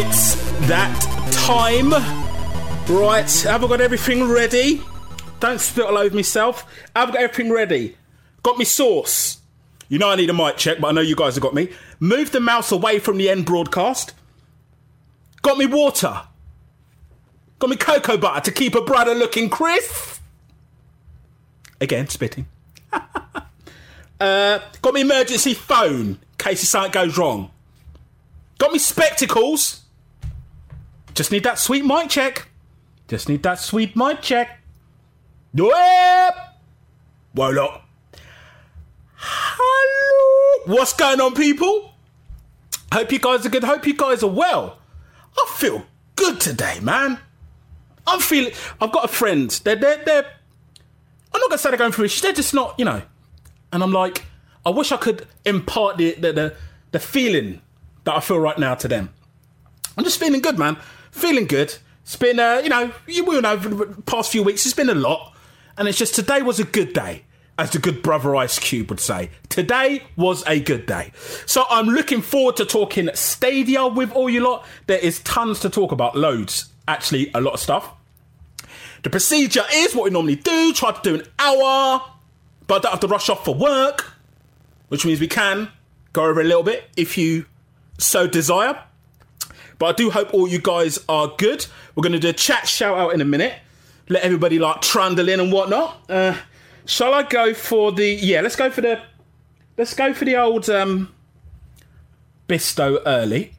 It's that time. Right, have I got everything ready? Don't spit all over myself. I've got everything ready? Got me sauce. You know I need a mic check, but I know you guys have got me. Move the mouse away from the end broadcast. Got me water. Got me cocoa butter to keep a brother looking crisp. Again, spitting. uh, got me emergency phone in case something goes wrong. Got me spectacles. Just need that sweet mic check. Just need that sweet mic check. Yep. Warlock. Hello. What's going on, people? Hope you guys are good. Hope you guys are well. I feel good today, man. I'm feeling. I've got a friend. They're they're they're. I'm not gonna say they're going through. They're just not, you know. And I'm like, I wish I could impart the the the, the feeling that I feel right now to them. I'm just feeling good, man. Feeling good. It's been, uh, you know, you will know, for the past few weeks, it's been a lot. And it's just today was a good day, as the good brother Ice Cube would say. Today was a good day. So I'm looking forward to talking Stadia with all you lot. There is tons to talk about, loads. Actually, a lot of stuff. The procedure is what we normally do try to do an hour, but I don't have to rush off for work, which means we can go over a little bit if you so desire. But I do hope all you guys are good. We're going to do a chat shout out in a minute. Let everybody like trundle in and whatnot. Uh, shall I go for the? Yeah, let's go for the. Let's go for the old um, Bisto early.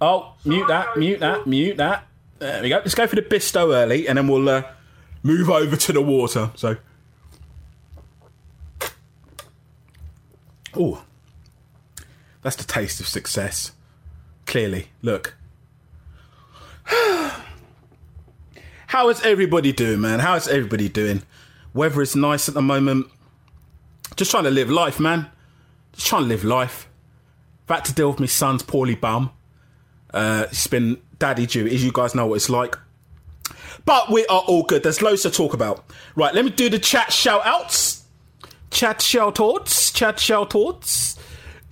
Oh, mute that, mute that, mute that. There we go. Let's go for the Bisto early, and then we'll uh, move over to the water. So, oh, that's the taste of success. Clearly, look. How is everybody doing, man? How is everybody doing? Weather is nice at the moment. Just trying to live life, man. Just trying to live life. Back to deal with my son's poorly bum. Uh, it's been daddy duties. You guys know what it's like. But we are all good. There's loads to talk about. Right, let me do the chat shout outs. Chat shout outs. Chat shout outs.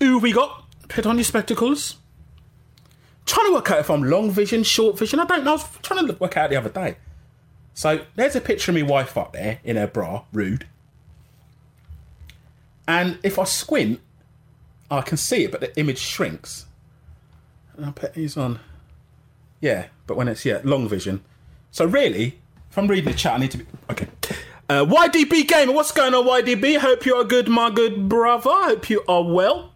Who we got? Put on your spectacles. Trying to work out if I'm long vision, short vision. I don't know. I was trying to work out the other day. So there's a picture of my wife up there in her bra, rude. And if I squint, I can see it, but the image shrinks. And I put these on. Yeah, but when it's yeah long vision. So really, if I'm reading the chat, I need to be okay. Uh, YDB gamer, what's going on, YDB? Hope you are good, my good brother. Hope you are well.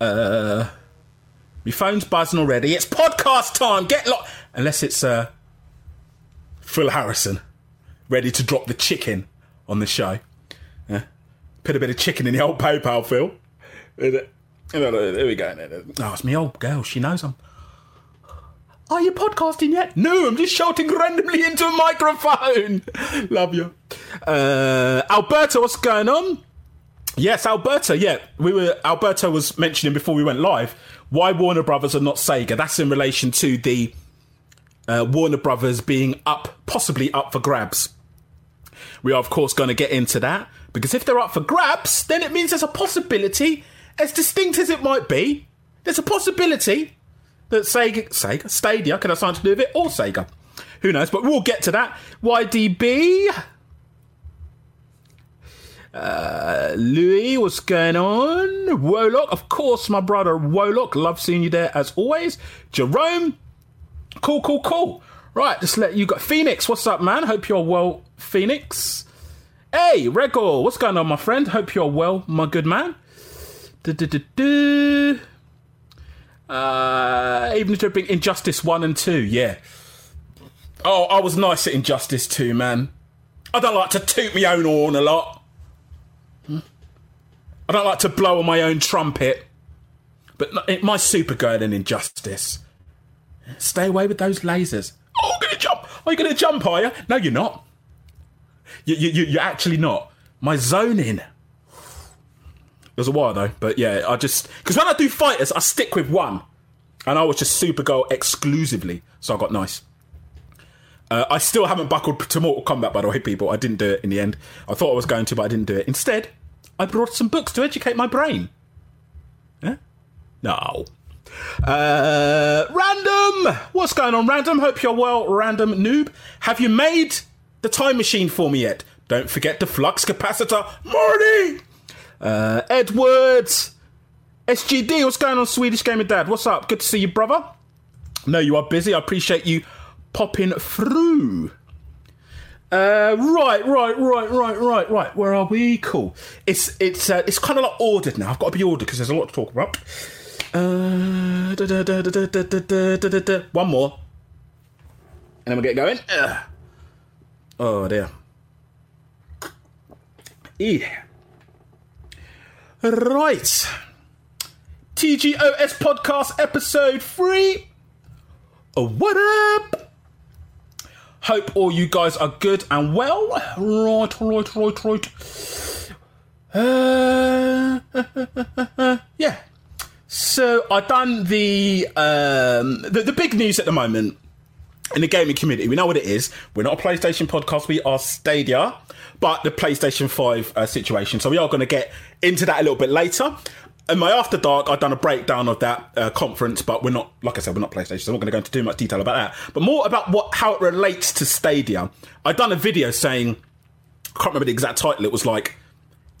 Uh, my phone's buzzing already. It's podcast time. Get locked. Unless it's uh, Phil Harrison, ready to drop the chicken on the show. Yeah. Put a bit of chicken in the old PayPal, Phil. There we go. Oh, it's me old girl. She knows I'm. Are you podcasting yet? No, I'm just shouting randomly into a microphone. Love you. Uh, Alberta, what's going on? Yes, Alberto. Yeah, we were. Alberto was mentioning before we went live why Warner Brothers are not Sega. That's in relation to the uh, Warner Brothers being up, possibly up for grabs. We are, of course, going to get into that because if they're up for grabs, then it means there's a possibility, as distinct as it might be, there's a possibility that Sega, Sega, Stadia can have something to do with it, or Sega. Who knows? But we'll get to that. YDB. Louis, what's going on? Wolock, of course, my brother Wolock. Love seeing you there as always. Jerome, cool, cool, cool. Right, just let you got Phoenix. What's up, man? Hope you're well, Phoenix. Hey, Regor, what's going on, my friend? Hope you're well, my good man. Du-du-du-du. Uh, even being Injustice 1 and 2, yeah. Oh, I was nice at Injustice 2, man. I don't like to toot my own horn a lot. I don't like to blow on my own trumpet. But my Supergirl in Injustice. Stay away with those lasers. Oh, I'm gonna jump. Are you gonna jump, are you? No, you're not. You, you, you're actually not. My zoning. It was a while though, but yeah, I just because when I do fighters, I stick with one, and I was just Supergirl exclusively, so I got nice. Uh, I still haven't buckled to Mortal Kombat, by the way, people. I didn't do it in the end. I thought I was going to, but I didn't do it. Instead, I brought some books to educate my brain. Yeah? No. Uh, random, what's going on, random? Hope you're well, random noob. Have you made the time machine for me yet? Don't forget the flux capacitor, Marty. Uh, Edwards, SGD, what's going on, Swedish Gamer Dad? What's up? Good to see you, brother. No, you are busy. I appreciate you popping through. Uh, right, right, right, right, right, right. Where are we? Cool. It's it's uh, it's kind of like ordered now. I've got to be ordered because there's a lot to talk about. Uh, One more, and then we get going. Uh. Oh dear. Yeah. Right. TGOS podcast episode three. What up? Hope all you guys are good and well. Right, right, right, right. Uh, yeah. So I done the, um, the the big news at the moment in the gaming community. We know what it is. We're not a PlayStation podcast. We are Stadia, but the PlayStation Five uh, situation. So we are going to get into that a little bit later in my after dark, I've done a breakdown of that uh, conference, but we're not, like I said, we're not PlayStation, so I'm not going to go into too much detail about that. But more about what how it relates to Stadia. I've done a video saying, I can't remember the exact title. It was like,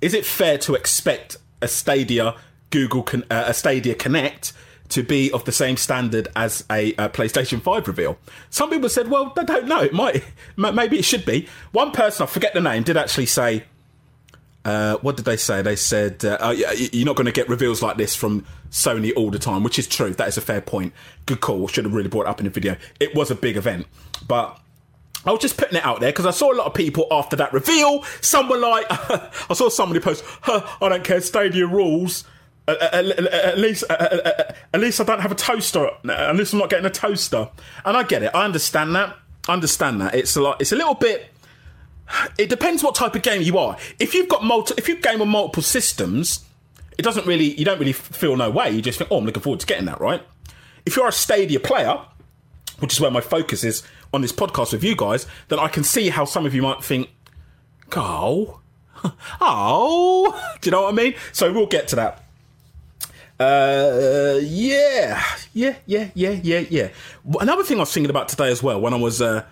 is it fair to expect a Stadia Google Con- uh, a Stadia Connect to be of the same standard as a, a, PlayStation 5 reveal. Some people said, well, they don't know. It might, maybe it should be. One person, I forget the name, did actually say, uh, what did they say? They said, uh, oh, you're not going to get reveals like this from Sony all the time, which is true. That is a fair point. Good call. Should have really brought it up in the video. It was a big event. But I was just putting it out there because I saw a lot of people after that reveal. Some were like, I saw somebody post, huh, I don't care, Stadia rules. At, least, at least I don't have a toaster. At least I'm not getting a toaster. And I get it. I understand that. I understand that. It's a lot. It's a little bit it depends what type of game you are. If you've got multi, if you game on multiple systems, it doesn't really, you don't really feel no way. You just think, oh, I'm looking forward to getting that, right? If you're a Stadia player, which is where my focus is on this podcast with you guys, then I can see how some of you might think, oh, oh, do you know what I mean? So we'll get to that. Uh, yeah, yeah, yeah, yeah, yeah, yeah. Another thing I was thinking about today as well when I was uh,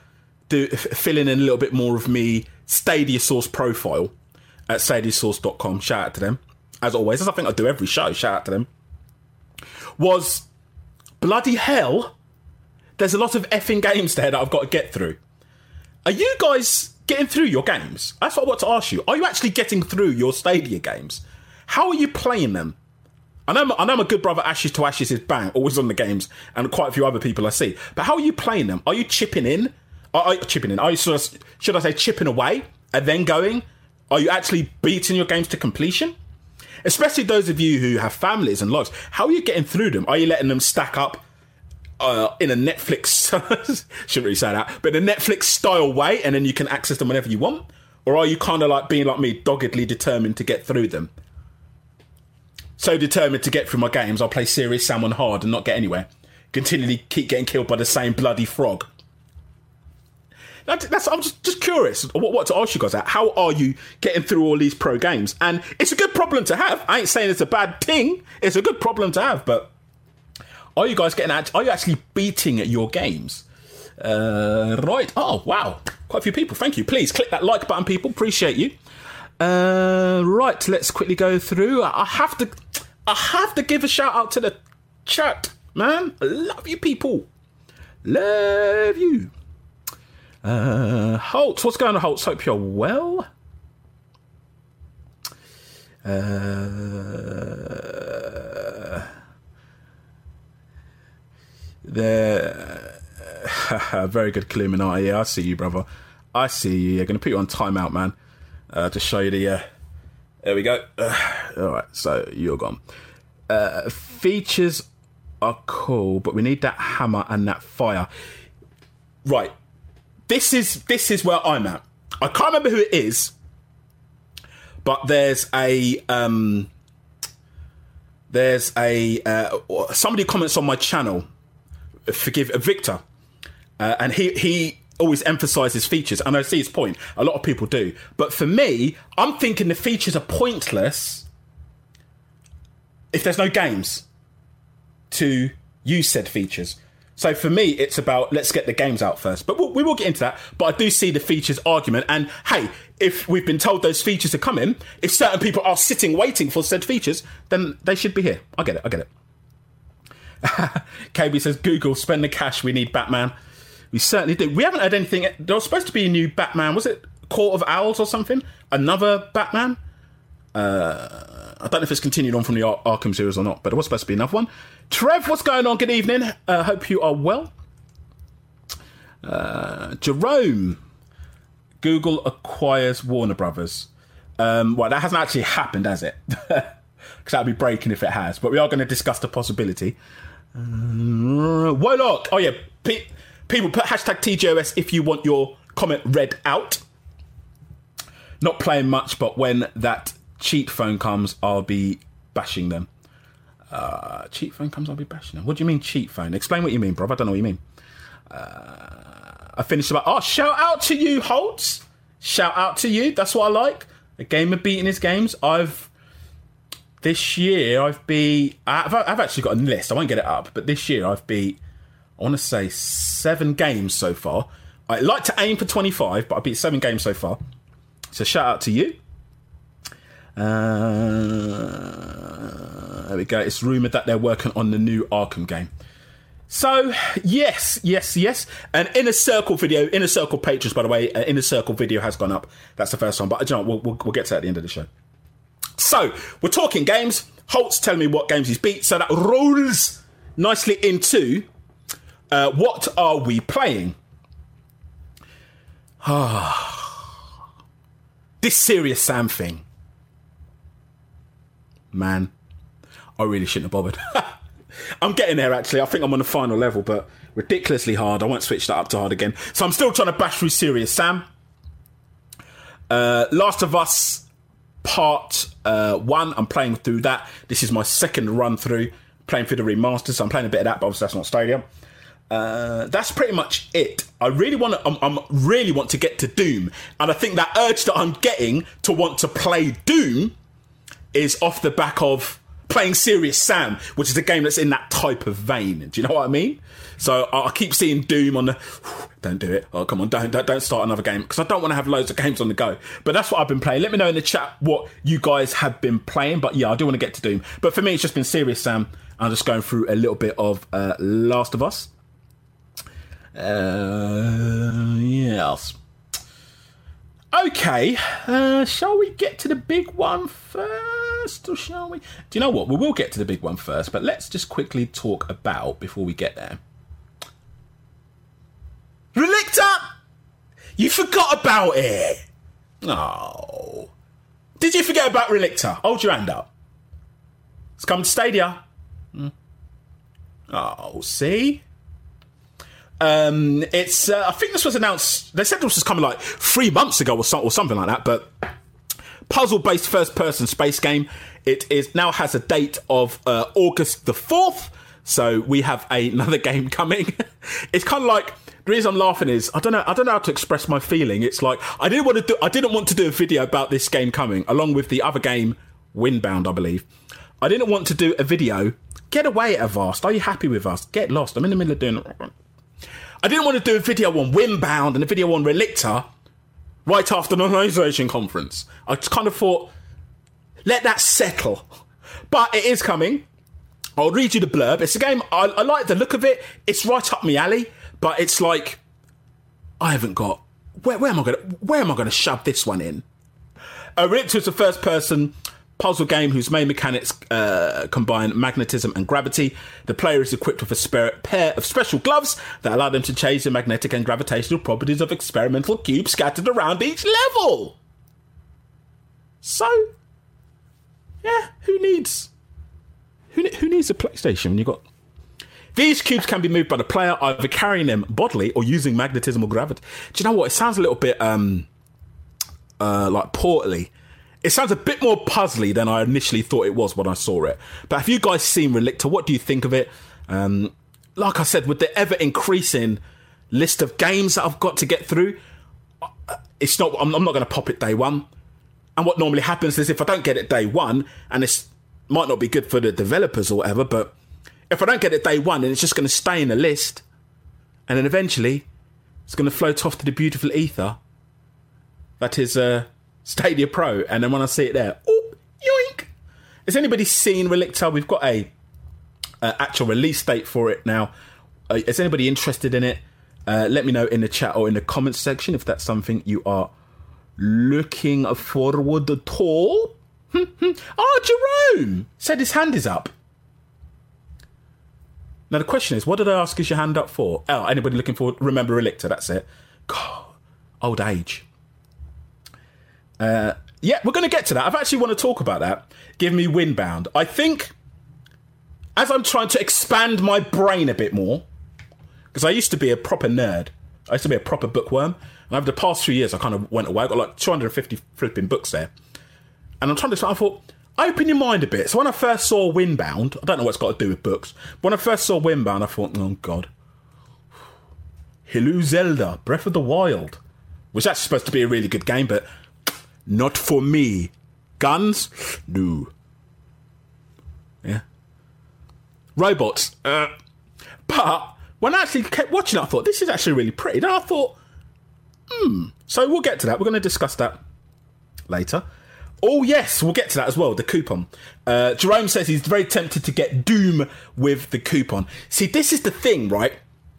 do filling in a little bit more of me Stadia Source profile at stadiasource.com. Shout out to them. As always, as I think I do every show, shout out to them. Was bloody hell, there's a lot of effing games there that I've got to get through. Are you guys getting through your games? That's what I want to ask you. Are you actually getting through your Stadia games? How are you playing them? I know, I know my good brother Ashes to Ashes is bang, always on the games, and quite a few other people I see. But how are you playing them? Are you chipping in? Are, you chipping in? Are you sort of, should I say chipping away and then going? Are you actually beating your games to completion? Especially those of you who have families and lives. How are you getting through them? Are you letting them stack up uh, in a Netflix? shouldn't really say that, but in a Netflix style way, and then you can access them whenever you want. Or are you kind of like being like me, doggedly determined to get through them? So determined to get through my games, I'll play serious salmon hard and not get anywhere. Continually keep getting killed by the same bloody frog. That's, I'm just, just curious what, what to ask you guys. How are you getting through all these pro games? And it's a good problem to have. I ain't saying it's a bad thing. It's a good problem to have. But are you guys getting? Are you actually beating at your games? Uh, right. Oh wow, quite a few people. Thank you. Please click that like button, people. Appreciate you. Uh, right. Let's quickly go through. I have to. I have to give a shout out to the chat, man. I love you, people. Love you. Uh, Holtz, what's going on, Holtz? Hope you're well. Uh, there, very good, Illuminati. Yeah, I see you, brother. I see you. Yeah, going to put you on timeout, man. Uh, to show you the. Uh, there we go. Uh, all right, so you're gone. Uh, features are cool, but we need that hammer and that fire. Right, this is this is where I'm at. I can't remember who it is, but there's a um, there's a uh, somebody comments on my channel. Forgive uh, Victor, uh, and he he always emphasizes features, and I see his point. A lot of people do, but for me, I'm thinking the features are pointless if there's no games to use said features. So for me, it's about let's get the games out first. But we'll, we will get into that. But I do see the features argument. And hey, if we've been told those features are coming, if certain people are sitting waiting for said features, then they should be here. I get it. I get it. KB says, Google, spend the cash. We need Batman. We certainly do. We haven't had anything. There was supposed to be a new Batman. Was it Court of Owls or something? Another Batman? Uh, I don't know if it's continued on from the Ar- Arkham series or not, but it was supposed to be another one. Trev, what's going on? Good evening. Uh, hope you are well. Uh, Jerome, Google acquires Warner Brothers. Um, well, that hasn't actually happened, has it? Because that'd be breaking if it has. But we are going to discuss the possibility. Uh, Warlock. Oh yeah, Pe- people put hashtag TGOS if you want your comment read out. Not playing much, but when that cheat phone comes, I'll be bashing them. Uh, cheat phone comes, I'll be bashing them. What do you mean cheat phone? Explain what you mean, bro. I don't know what you mean. Uh, I finished about. Oh, shout out to you, Holtz. Shout out to you. That's what I like. A gamer beating his games. I've this year I've beat. I've, I've actually got a list. I won't get it up, but this year I've beat. I want to say seven games so far. I like to aim for twenty five, but I beat seven games so far. So shout out to you. Uh, there we go. It's rumored that they're working on the new Arkham game. So yes, yes, yes. An inner circle video, inner circle patrons, by the way, an inner circle video has gone up. That's the first one, but you know, we'll, we'll, we'll get to that at the end of the show. So we're talking games. Holt's telling me what games he's beat, so that rolls nicely into uh, what are we playing? Ah, this serious Sam thing, man. I really shouldn't have bothered. I'm getting there actually. I think I'm on the final level, but ridiculously hard. I won't switch that up to hard again. So I'm still trying to bash through Serious Sam. Uh, Last of Us Part uh, 1, I'm playing through that. This is my second run through, playing through the remaster, so I'm playing a bit of that, but obviously that's not Stadia. Uh, that's pretty much it. I really want to. I'm, I'm, really want to get to Doom, and I think that urge that I'm getting to want to play Doom is off the back of playing Serious Sam, which is a game that's in that type of vein. Do you know what I mean? So I, keep seeing Doom on the. Don't do it. Oh come on, don't don't, start another game because I don't want to have loads of games on the go. But that's what I've been playing. Let me know in the chat what you guys have been playing. But yeah, I do want to get to Doom. But for me, it's just been Serious Sam. I'm just going through a little bit of uh, Last of Us. Uh, yes. Okay, uh, shall we get to the big one first, or shall we? Do you know what? We will get to the big one first, but let's just quickly talk about before we get there. Relicta, you forgot about it. Oh, did you forget about Relicta? Hold your hand up. It's come to Stadia. Hmm. Oh, see. Um, it's. Uh, I think this was announced. They said this was coming like three months ago or, so, or something like that. But puzzle-based first-person space game. It is now has a date of uh, August the fourth. So we have another game coming. it's kind of like the reason I'm laughing is I don't know. I don't know how to express my feeling. It's like I didn't want to do. I didn't want to do a video about this game coming along with the other game, Windbound, I believe. I didn't want to do a video. Get away, Avast. Are you happy with us? Get lost. I'm in the middle of doing. I didn't want to do a video on Windbound and a video on Relicta right after the Annihilation conference. I just kind of thought, let that settle. But it is coming. I'll read you the blurb. It's a game, I, I like the look of it. It's right up my alley, but it's like, I haven't got, where, am I going where am I going to shove this one in? Uh, Relicta is the first person puzzle game whose main mechanics uh, combine magnetism and gravity. The player is equipped with a pair of special gloves that allow them to change the magnetic and gravitational properties of experimental cubes scattered around each level. So, yeah, who needs who, who needs a PlayStation when you got these cubes can be moved by the player either carrying them bodily or using magnetism or gravity. Do you know what? It sounds a little bit um uh like portly it sounds a bit more puzzly than I initially thought it was when I saw it. But have you guys seen Relicta? What do you think of it? Um, like I said, with the ever increasing list of games that I've got to get through, uh, it's not. I'm, I'm not going to pop it day one. And what normally happens is if I don't get it day one, and it might not be good for the developers or whatever, but If I don't get it day one, then it's just going to stay in the list. And then eventually, it's going to float off to the beautiful ether that is uh, Stadia Pro. And then when I see it there, oh, yoink! Has anybody seen Relicta? We've got a uh, actual release date for it now. Uh, is anybody interested in it? Uh, let me know in the chat or in the comments section if that's something you are looking forward to. oh, Jerome said his hand is up. Now the question is, what did I ask? Is your hand up for? Oh, anybody looking for? Remember Relicta? That's it. God, old age. Uh, yeah, we're going to get to that. I've actually want to talk about that. Give me Windbound. I think as I'm trying to expand my brain a bit more, because I used to be a proper nerd. I used to be a proper bookworm. And over the past few years, I kind of went away. I got like 250 flipping books there. And I'm trying to, I thought, open your mind a bit. So when I first saw Windbound, I don't know what it's got to do with books. When I first saw Windbound, I thought, oh God. Hello Zelda, Breath of the Wild. Was that supposed to be a really good game, but not for me. Guns? No. Yeah. Robots? Uh. But when I actually kept watching I thought, this is actually really pretty. And I thought, hmm. So we'll get to that. We're going to discuss that later. Oh yes, we'll get to that as well. The coupon. Uh, Jerome says he's very tempted to get Doom with the coupon. See, this is the thing, right?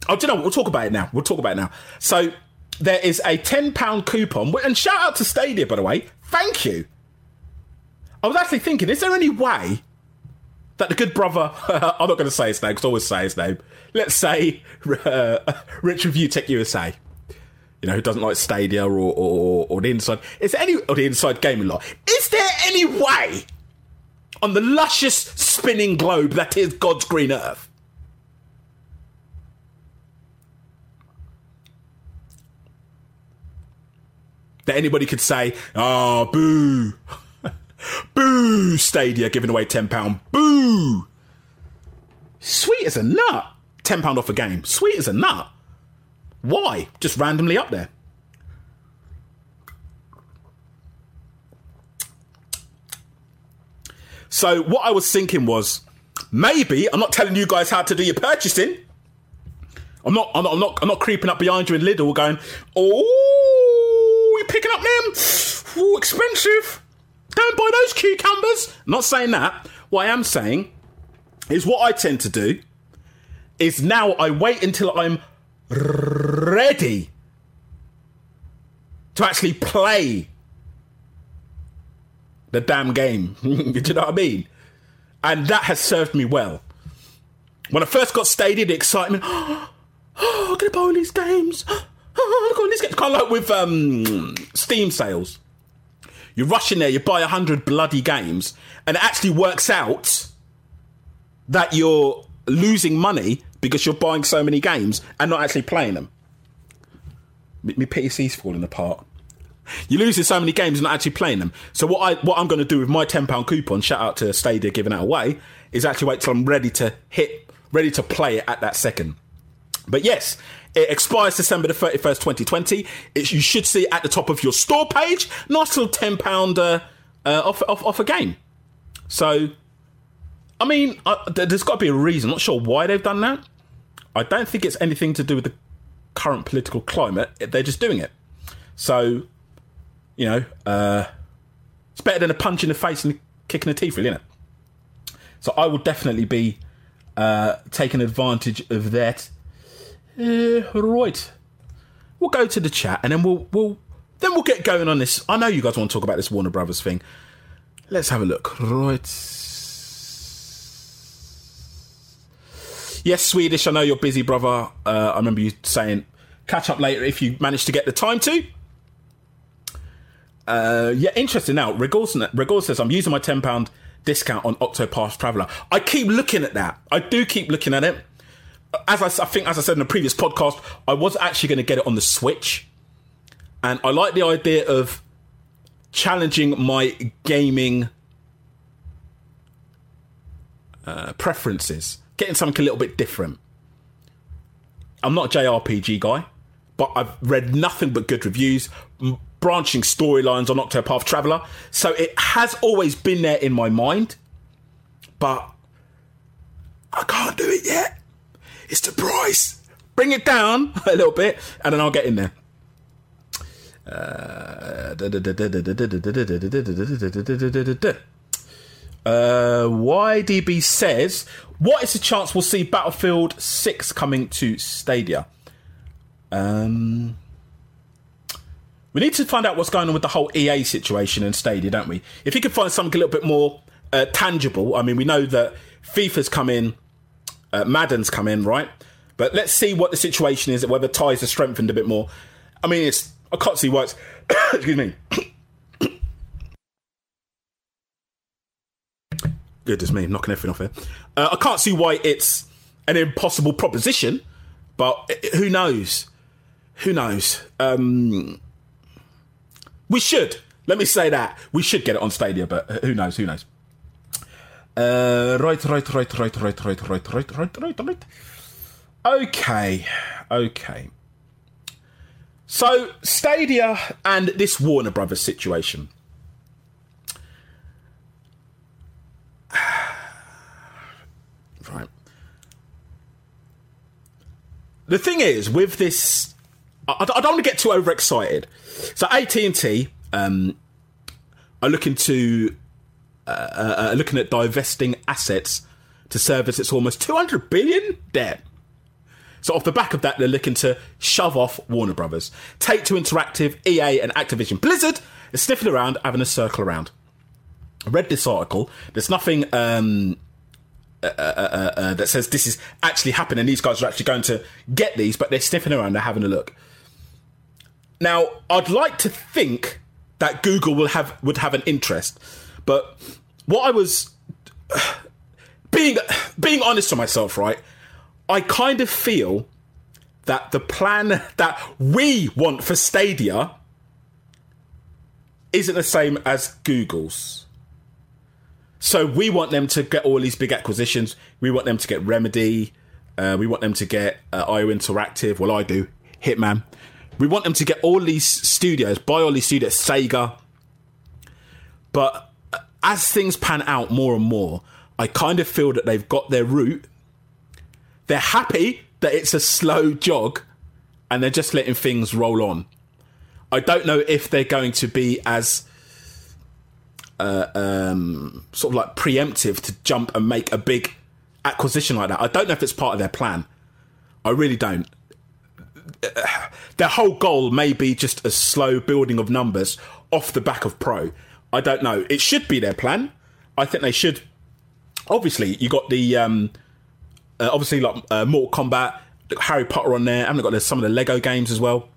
Oh, do you know? We'll talk about it now. We'll talk about it now. So there is a ten pound coupon, and shout out to Stadia by the way. Thank you. I was actually thinking, is there any way that the good brother, I'm not going to say his name because I always say his name. Let's say uh, Rich Review Tech USA you know, who doesn't like Stadia or, or, or the inside. Is there any or the inside gaming lot? Is there any way on the luscious spinning globe that is God's green earth? That anybody could say, oh, boo. boo, Stadia giving away £10. Boo. Sweet as a nut. £10 off a game. Sweet as a nut. Why? Just randomly up there. So what I was thinking was maybe I'm not telling you guys how to do your purchasing. I'm not I'm not I'm not, I'm not creeping up behind you in Lidl going, oh you're picking up them. Ooh, expensive. Don't buy those cucumbers. I'm not saying that. What I am saying is what I tend to do is now I wait until I'm ready to actually play the damn game. Do you know what I mean? And that has served me well. When I first got Stadia, the excitement, oh, I'm gonna buy all these games. Oh, look all these games. Kind of like with um, Steam sales. You rush in there, you buy a hundred bloody games, and it actually works out that you're losing money because you're buying so many games and not actually playing them. My PC's falling apart. You're losing so many games and not actually playing them. So what I what I'm going to do with my ten pound coupon, shout out to Stadia giving that away, is actually wait till I'm ready to hit, ready to play it at that second. But yes, it expires December the 31st, 2020. It, you should see at the top of your store page. Nice little ten pound uh, uh, off, off off a game. So I mean, I, there's got to be a reason. I'm not sure why they've done that. I don't think it's anything to do with the current political climate. They're just doing it. So, you know, uh, it's better than a punch in the face and kicking the teeth, really, isn't it? So I will definitely be uh, taking advantage of that. Uh, right, we'll go to the chat and then we'll we'll then we'll get going on this. I know you guys want to talk about this Warner Brothers thing. Let's have a look. Right. Yes, Swedish, I know you're busy, brother. Uh, I remember you saying catch up later if you manage to get the time to. Uh, yeah, interesting. Now, Regol says, I'm using my £10 discount on Octopath Traveler. I keep looking at that. I do keep looking at it. As I, I think, as I said in the previous podcast, I was actually going to get it on the Switch. And I like the idea of challenging my gaming uh, preferences getting something a little bit different. I'm not a JRPG guy, but I've read nothing but good reviews, branching storylines on Octopath Traveler. So it has always been there in my mind, but I can't do it yet. It's the price. Bring it down a little bit, and then I'll get in there. Uh, YDB says, "What is the chance we'll see Battlefield Six coming to Stadia?" Um, we need to find out what's going on with the whole EA situation in Stadia, don't we? If you could find something a little bit more uh, tangible, I mean, we know that FIFA's come in, uh, Madden's come in, right? But let's see what the situation is, whether ties are strengthened a bit more. I mean, it's I can't see why it's. excuse me. Goodness me, knocking everything off here. Uh, I can't see why it's an impossible proposition, but who knows? Who knows? Um, we should. Let me say that we should get it on Stadia, but who knows? Who knows? Uh, right, right, right, right, right, right, right, right, right, right, right. Okay, okay. So Stadia and this Warner Brothers situation. right. The thing is, with this, I, I don't want to get too overexcited. So AT and T um, are looking to uh, uh, looking at divesting assets to service its almost 200 billion debt. So off the back of that, they're looking to shove off Warner Brothers. Take Two Interactive, EA, and Activision. Blizzard is sniffing around, having a circle around. I read this article. There's nothing um, uh, uh, uh, uh, that says this is actually happening. These guys are actually going to get these, but they're sniffing around. They're having a look. Now, I'd like to think that Google will have would have an interest, but what I was being being honest to myself, right? I kind of feel that the plan that we want for Stadia isn't the same as Google's. So we want them to get all these big acquisitions. We want them to get Remedy. Uh, we want them to get uh, IO Interactive. Well, I do. Hitman. We want them to get all these studios, buy all these studios, Sega. But as things pan out more and more, I kind of feel that they've got their route they're happy that it's a slow jog and they're just letting things roll on. I don't know if they're going to be as uh, um, sort of like preemptive to jump and make a big acquisition like that. I don't know if it's part of their plan. I really don't. Their whole goal may be just a slow building of numbers off the back of Pro. I don't know. It should be their plan. I think they should. Obviously, you got the um, uh, obviously, like uh, Mortal Kombat, Harry Potter on there. I haven't got some of the Lego games as well.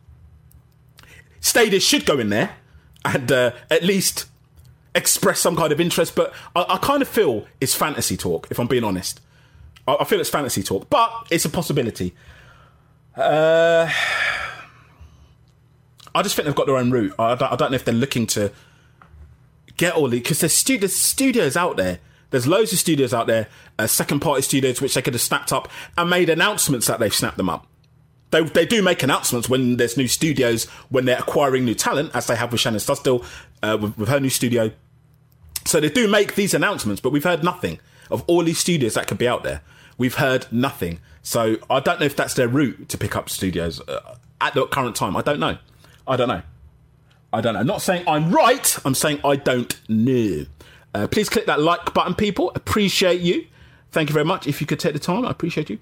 Stadia should go in there and uh, at least express some kind of interest, but I, I, kind of feel it's fantasy talk, if I'm being honest. I, I feel it's fantasy talk, but it's a possibility. Uh, I just think they've got their own route. I don't, I don't know if they're looking to get all the because there's, stu- there's studios out there there's loads of studios out there, uh, second party studios, which they could have snapped up and made announcements that they've snapped them up. They, they do make announcements when there's new studios, when they're acquiring new talent, as they have with Shannon Studstill, uh, with, with her new studio. So they do make these announcements, but we've heard nothing of all these studios that could be out there. We've heard nothing. So I don't know if that's their route to pick up studios uh, at the current time. I don't know. I don't know. I don't know. I'm not saying I'm right. I'm saying I don't know. Uh, please click that like button, people. Appreciate you. Thank you very much. If you could take the time, I appreciate you.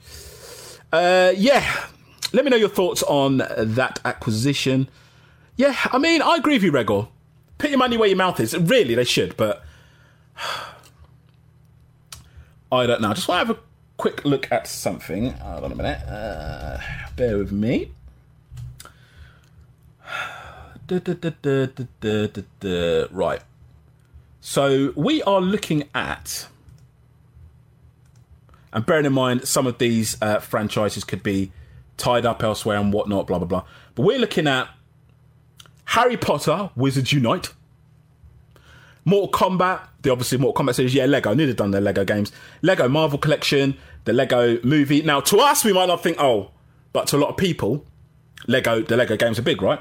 Uh, yeah, let me know your thoughts on that acquisition. Yeah, I mean, I agree with you, Regor. Put your money where your mouth is. Really, they should, but I don't know. I just want to have a quick look at something. Hold on a minute. Uh, bear with me. Right. So we are looking at, and bearing in mind some of these uh, franchises could be tied up elsewhere and whatnot, blah blah blah. But we're looking at Harry Potter, Wizards Unite, Mortal Kombat, the obviously Mortal Kombat series, yeah, Lego. I knew they'd done their Lego games. Lego Marvel Collection, the Lego movie. Now, to us, we might not think, oh, but to a lot of people, Lego, the Lego games are big, right?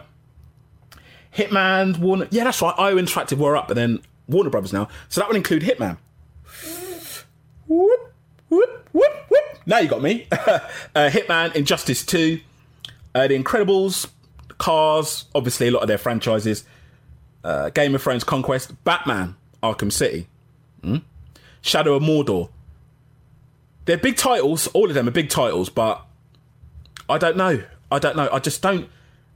Hitman, Warner, yeah, that's right. IO Interactive were up, but then Warner Brothers now. So that would include Hitman. Whoop, whoop, whoop. now you got me. uh, Hitman, Injustice 2, uh, The Incredibles, Cars, obviously a lot of their franchises, uh, Game of Thrones Conquest, Batman, Arkham City, mm? Shadow of Mordor. They're big titles, all of them are big titles, but I don't know. I don't know. I just don't.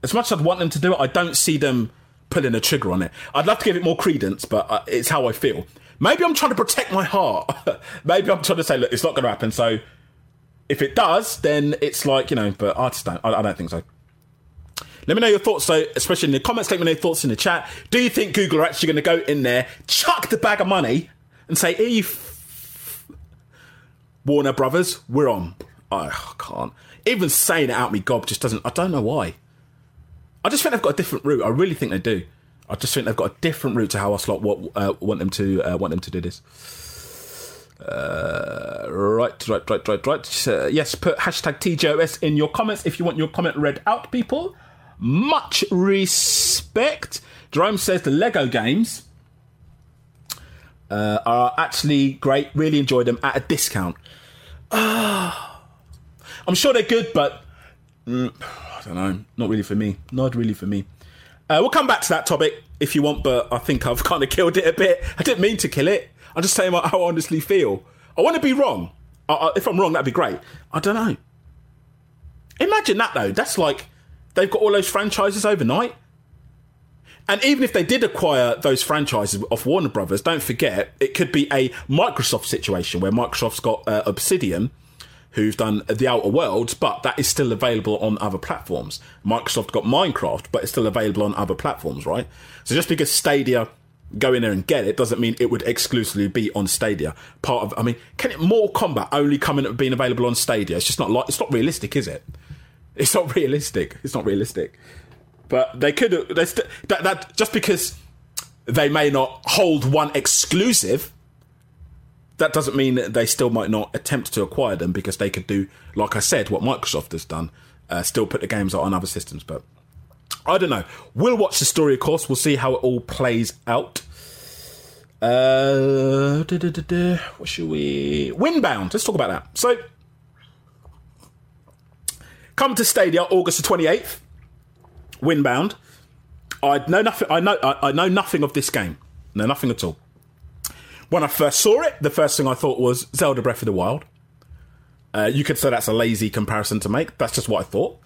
As much as I'd want them to do it, I don't see them pulling a trigger on it. I'd love to give it more credence, but uh, it's how I feel. Maybe I'm trying to protect my heart. Maybe I'm trying to say, look, it's not going to happen. So if it does, then it's like you know. But I just don't. I, I don't think so. Let me know your thoughts, though, especially in the comments. Let me know your thoughts in the chat. Do you think Google are actually going to go in there, chuck the bag of money, and say, "Here you, f- Warner Brothers, we're on." I can't even saying it out me gob just doesn't. I don't know why. I just think they've got a different route. I really think they do. I just think they've got a different route to how us lot uh, want them to uh, want them to do this. Uh, right, right, right, right, right. Uh, yes, put hashtag TGOS in your comments if you want your comment read out, people. Much respect. Jerome says the Lego games uh, are actually great. Really enjoy them at a discount. I'm sure they're good, but mm, I don't know. Not really for me. Not really for me. Uh, we'll come back to that topic if you want, but I think I've kind of killed it a bit. I didn't mean to kill it. I'm just saying how I honestly feel. I want to be wrong. if I'm wrong, that'd be great. I don't know. Imagine that though. That's like they've got all those franchises overnight. And even if they did acquire those franchises off Warner Brothers, don't forget it could be a Microsoft situation where Microsoft's got uh, Obsidian who've done The Outer Worlds, but that is still available on other platforms. Microsoft got Minecraft, but it's still available on other platforms, right? So just because Stadia go in there and get it doesn't mean it would exclusively be on Stadia. Part of, I mean, can it Mortal Kombat only coming in being available on Stadia? It's just not like it's not realistic, is it? It's not realistic. It's not realistic. But they could they st- that that just because they may not hold one exclusive that doesn't mean that they still might not attempt to acquire them because they could do, like I said, what Microsoft has done, uh, still put the games out on other systems. But I don't know. We'll watch the story, of course. We'll see how it all plays out. Uh, da, da, da, what should we? Windbound. Let's talk about that. So, come to Stadia August the twenty eighth. Windbound. I know nothing. I know. I, I know nothing of this game. No, nothing at all. When I first saw it, the first thing I thought was Zelda Breath of the Wild. Uh, you could say that's a lazy comparison to make. That's just what I thought.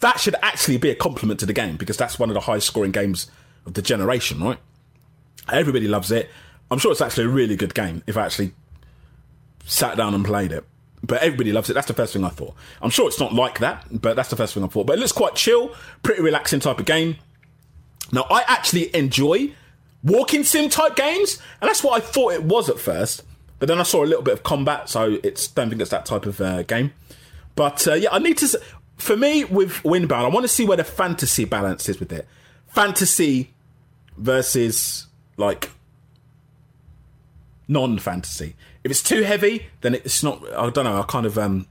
That should actually be a compliment to the game because that's one of the highest scoring games of the generation, right? Everybody loves it. I'm sure it's actually a really good game if I actually sat down and played it. But everybody loves it. That's the first thing I thought. I'm sure it's not like that, but that's the first thing I thought. But it looks quite chill, pretty relaxing type of game. Now, I actually enjoy walking sim type games, and that's what I thought it was at first. But then I saw a little bit of combat, so it's don't think it's that type of uh, game. But uh, yeah, I need to. For me, with Windbound, I want to see where the fantasy balance is with it. Fantasy versus like non-fantasy. If it's too heavy, then it's not. I don't know. I kind of um,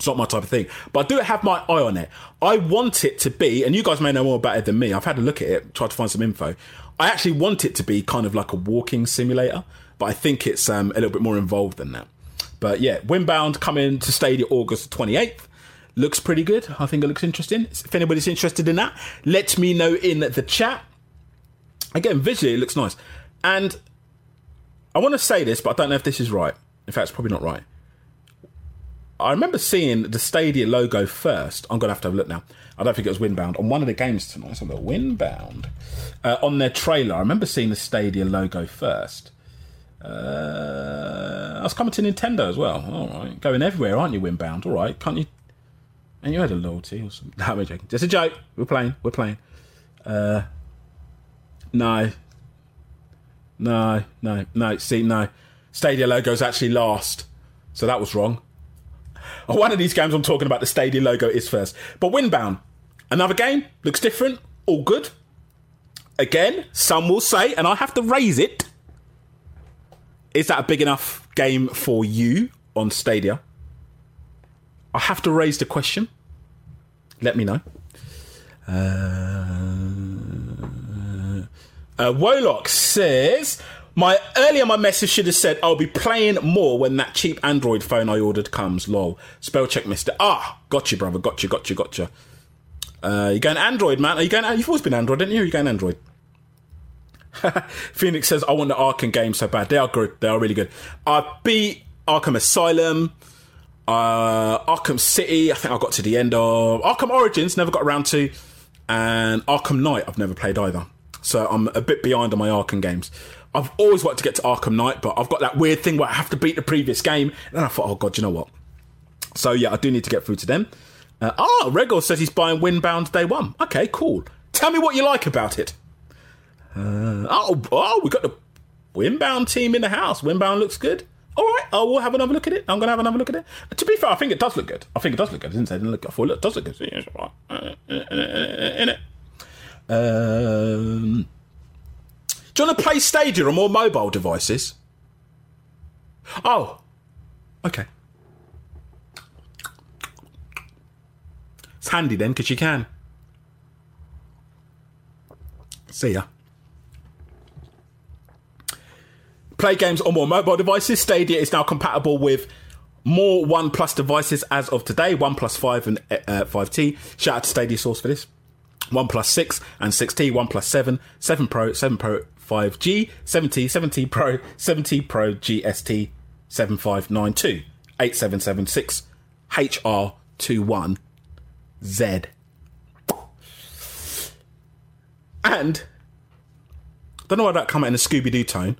it's not my type of thing. But I do have my eye on it. I want it to be, and you guys may know more about it than me. I've had a look at it, tried to find some info. I actually want it to be kind of like a walking simulator, but I think it's um, a little bit more involved than that. But yeah, Windbound coming to Stadia August 28th. Looks pretty good. I think it looks interesting. If anybody's interested in that, let me know in the chat. Again, visually, it looks nice. And I want to say this, but I don't know if this is right. In fact, it's probably not right. I remember seeing the Stadia logo first. I'm going to have to have a look now. I don't think it was Windbound. On one of the games tonight, on the Windbound. Uh, on their trailer, I remember seeing the Stadia logo first. Uh, I was coming to Nintendo as well. All right. Going everywhere, aren't you, Windbound? All right. Can't you? And you had a loyalty or something. No, I'm joking. Just a joke. We're playing. We're playing. Uh, no. No, no, no. See, no. Stadia logo's actually last. So that was wrong. One of these games I'm talking about, the Stadia logo is first. But Windbound, another game, looks different, all good. Again, some will say, and I have to raise it, is that a big enough game for you on Stadia? I have to raise the question. Let me know. Uh, uh, Wolock says, My earlier my message should have said I'll be playing more when that cheap Android phone I ordered comes. Lol. Spell check, Mister. Ah, got you, brother. Got you. Got you. Got you. Uh, you going Android, man? Are you going? You've always been Android, didn't you? Are you going Android? Phoenix says I want the Arkham game so bad. They are good. They are really good. I beat Arkham Asylum, uh, Arkham City. I think I got to the end of Arkham Origins. Never got around to, and Arkham Knight. I've never played either. So I'm a bit behind on my Arkham games. I've always wanted to get to Arkham Knight, but I've got that weird thing where I have to beat the previous game. And I thought, oh god, you know what? So yeah, I do need to get through to them. Uh, oh, Regor says he's buying Windbound day one. Okay, cool. Tell me what you like about it. Uh, oh, oh, we got the Windbound team in the house. Windbound looks good. All right, I will have another look at it. I'm going to have another look at it. To be fair, I think it does look good. I think it does look good. I didn't say it didn't look good. I thought it does look good. In it. Um, do you want to play Stadia on more mobile devices? Oh, okay. Handy then because you can. See ya. Play games on more mobile devices. Stadia is now compatible with more OnePlus devices as of today. OnePlus 5 and uh, 5T. Shout out to Stadia Source for this. OnePlus 6 and 6T, OnePlus 7, 7 Pro, 7 Pro 5G, 7T, 7T Pro, 7T Pro GST 7592, 8776, HR21Z. And, don't know why that come out in a Scooby Doo tone.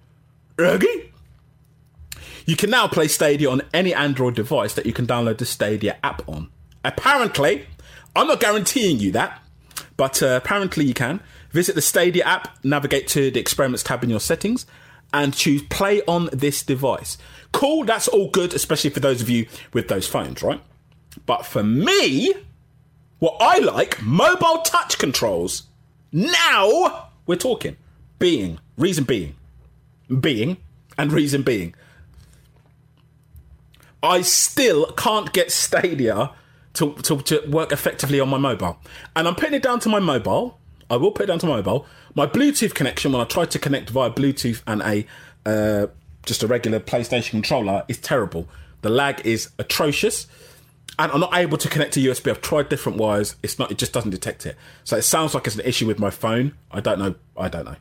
Reggie? You can now play Stadia on any Android device that you can download the Stadia app on. Apparently, I'm not guaranteeing you that, but uh, apparently you can. Visit the Stadia app, navigate to the Experiments tab in your settings, and choose Play on this device. Cool, that's all good, especially for those of you with those phones, right? But for me, what I like, mobile touch controls. Now we're talking. Being, reason being, being, and reason being. I still can't get Stadia to, to, to work effectively on my mobile. And I'm putting it down to my mobile. I will put it down to my mobile. My Bluetooth connection, when I try to connect via Bluetooth and a uh, just a regular PlayStation controller, is terrible. The lag is atrocious, and I'm not able to connect to USB. I've tried different wires. It's not. It just doesn't detect it. So it sounds like it's an issue with my phone. I don't know. I don't know.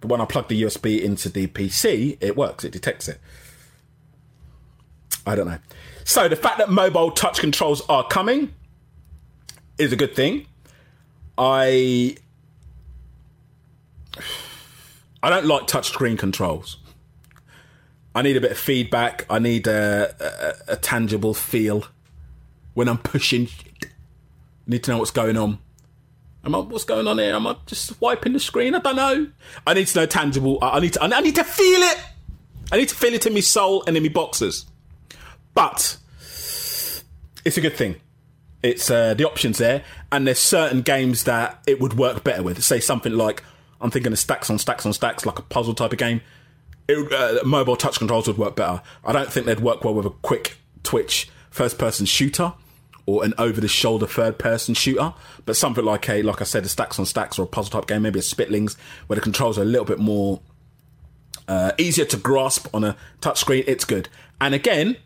But when I plug the USB into the PC, it works. It detects it. I don't know. So the fact that mobile touch controls are coming is a good thing. I I don't like touchscreen controls. I need a bit of feedback. I need a, a, a tangible feel when I'm pushing. I need to know what's going on. Am I, what's going on here? Am I just wiping the screen? I don't know. I need to know tangible. I need to. I need to feel it. I need to feel it in my soul and in my boxes. But it's a good thing. It's uh, the options there, and there's certain games that it would work better with. Say something like I'm thinking of stacks on stacks on stacks, like a puzzle type of game. It, uh, mobile touch controls would work better. I don't think they'd work well with a quick twitch first person shooter or an over the shoulder third person shooter. But something like a, like I said, a stacks on stacks or a puzzle type game, maybe a Spitlings, where the controls are a little bit more uh, easier to grasp on a touchscreen. It's good. And again,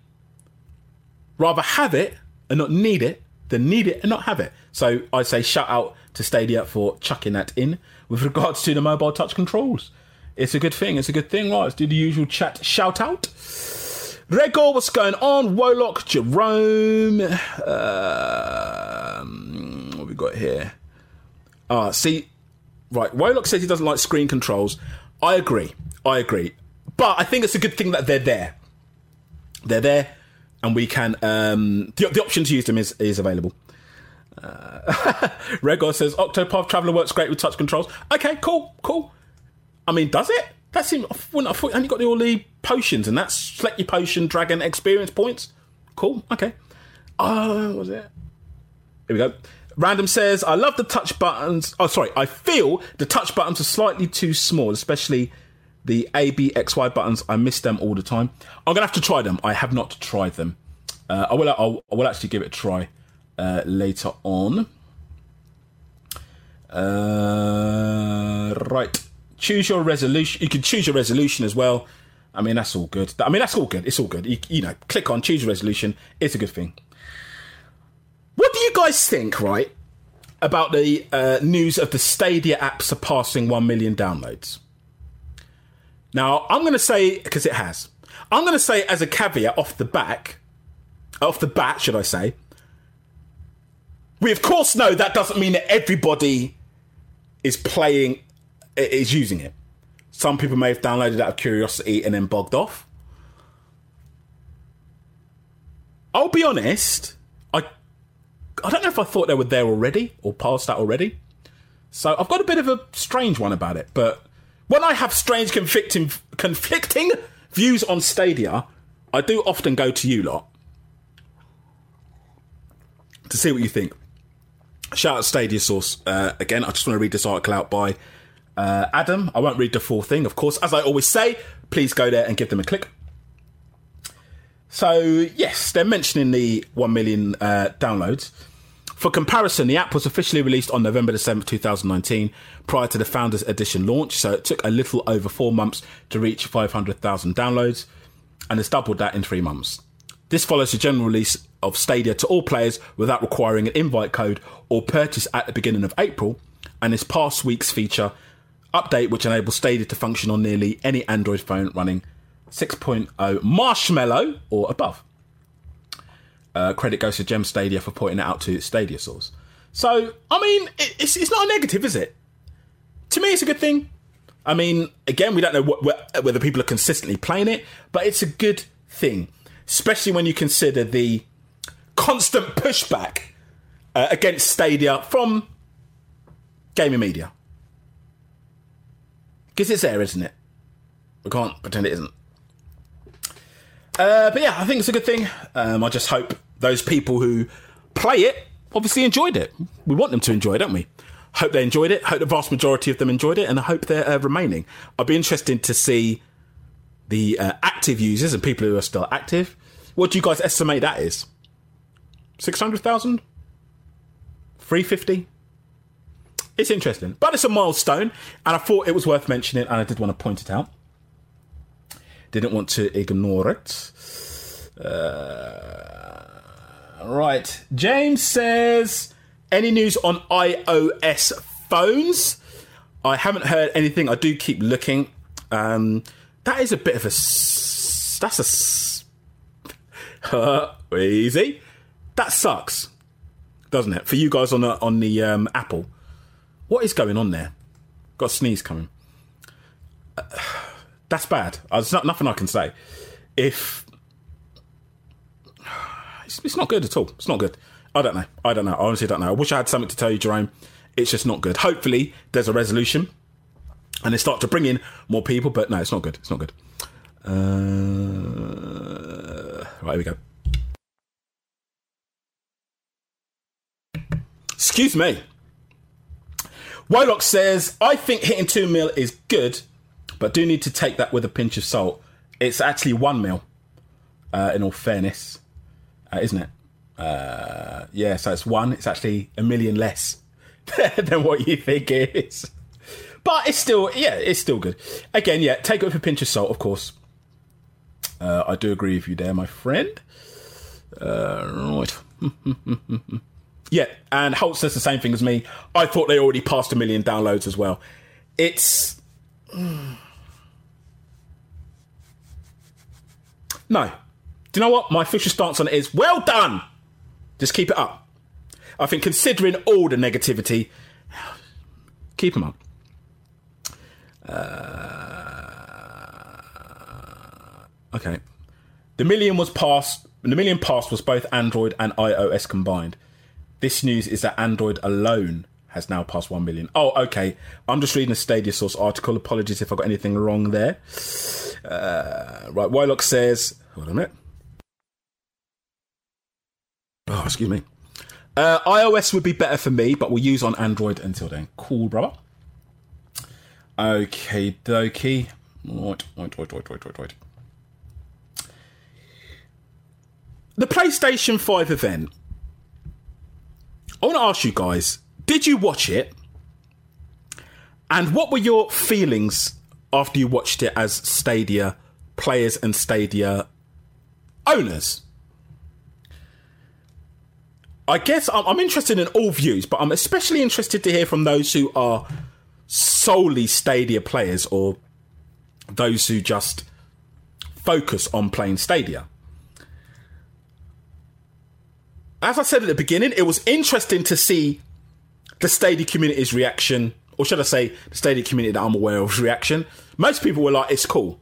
rather have it and not need it than need it and not have it. So I say shout out to Stadia for chucking that in. With regards to the mobile touch controls, it's a good thing. It's a good thing. Right, let's do the usual chat shout out. Regor, what's going on? Wolock, Jerome. Um, what we got here? Ah, see, right. Wolock says he doesn't like screen controls. I agree. I agree. But I think it's a good thing that they're there. They're there and we can um, the, the option to use them is is available. Uh, Regor says Octopath Traveler works great with touch controls. Okay, cool, cool. I mean, does it? That seems. I thought, and you got the, all the potions, and that's select your potion, dragon experience points. Cool. Okay. Oh, was it? Here we go. Random says, I love the touch buttons. Oh, sorry. I feel the touch buttons are slightly too small, especially the A, B, X, Y buttons, I miss them all the time. I'm gonna have to try them. I have not tried them. Uh, I will. I'll, I will actually give it a try uh, later on. Uh, right. Choose your resolution. You can choose your resolution as well. I mean, that's all good. I mean, that's all good. It's all good. You, you know, click on choose resolution. It's a good thing. What do you guys think, right, about the uh, news of the Stadia app surpassing 1 million downloads? Now, I'm going to say, because it has, I'm going to say as a caveat off the back, off the bat, should I say, we of course know that doesn't mean that everybody is playing, is using it. Some people may have downloaded out of curiosity and then bogged off. I'll be honest, I I don't know if I thought they were there already or past that already. So I've got a bit of a strange one about it. But when I have strange conflicting conflicting views on Stadia, I do often go to you lot to see what you think. Shout out Stadia Source uh, again. I just want to read this article out by uh, Adam. I won't read the full thing, of course. As I always say, please go there and give them a click. So, yes, they're mentioning the 1 million uh, downloads. For comparison, the app was officially released on November the 7th, 2019, prior to the Founders Edition launch. So it took a little over four months to reach 500,000 downloads, and it's doubled that in three months. This follows the general release of Stadia to all players without requiring an invite code or purchase at the beginning of April, and this past week's feature update, which enables Stadia to function on nearly any Android phone running 6.0 Marshmallow or above. Uh, credit goes to Gem Stadia for pointing it out to Stadia source. So, I mean, it's, it's not a negative, is it? To me, it's a good thing. I mean, again, we don't know what, whether people are consistently playing it, but it's a good thing, especially when you consider the constant pushback uh, against Stadia from gaming media. Because it's there, isn't it? We can't pretend it isn't. Uh, but yeah, I think it's a good thing. Um, I just hope those people who play it obviously enjoyed it. We want them to enjoy it, don't we? Hope they enjoyed it. Hope the vast majority of them enjoyed it, and I hope they're uh, remaining. I'd be interested to see the uh, active users and people who are still active. What do you guys estimate that is? 600,000? 350? It's interesting, but it's a milestone, and I thought it was worth mentioning, and I did want to point it out. Didn't want to ignore it. Uh, right. James says, any news on iOS phones? I haven't heard anything. I do keep looking. Um, that is a bit of a. That's a. Uh, easy. That sucks, doesn't it? For you guys on the on the um, Apple, what is going on there? Got a sneeze coming. Uh, that's bad. There's not, nothing I can say. If it's, it's, not good at all. It's not good. I don't know. I don't know. I honestly don't know. I wish I had something to tell you, Jerome. It's just not good. Hopefully, there's a resolution and they start to bring in more people. But no, it's not good. It's not good. Uh, right, here we go. Excuse me. Wylock says, I think hitting 2 mil is good, but do need to take that with a pinch of salt. It's actually 1 mil, uh, in all fairness, uh, isn't it? Uh, yeah, so it's 1. It's actually a million less than what you think it is. But it's still, yeah, it's still good. Again, yeah, take it with a pinch of salt, of course. Uh, I do agree with you there, my friend. Uh, right. Yeah, and Holt says the same thing as me. I thought they already passed a million downloads as well. It's. No. Do you know what? My official stance on it is well done! Just keep it up. I think considering all the negativity, keep them up. Uh, okay. The million was passed. The million passed was both Android and iOS combined. This news is that Android alone has now passed 1 million. Oh, okay. I'm just reading a Stadia Source article. Apologies if I got anything wrong there. Uh, right, Wylock says, hold on a minute. Oh, excuse me. Uh, iOS would be better for me, but we'll use on Android until then. Cool, brother. Okay, dokie. Right, right, right, right, right, right, right. The PlayStation 5 event I want to ask you guys: Did you watch it? And what were your feelings after you watched it as Stadia players and Stadia owners? I guess I'm, I'm interested in all views, but I'm especially interested to hear from those who are solely Stadia players or those who just focus on playing Stadia. As I said at the beginning, it was interesting to see the Stadia community's reaction, or should I say, the Stadia community that I'm aware of's reaction. Most people were like, it's cool.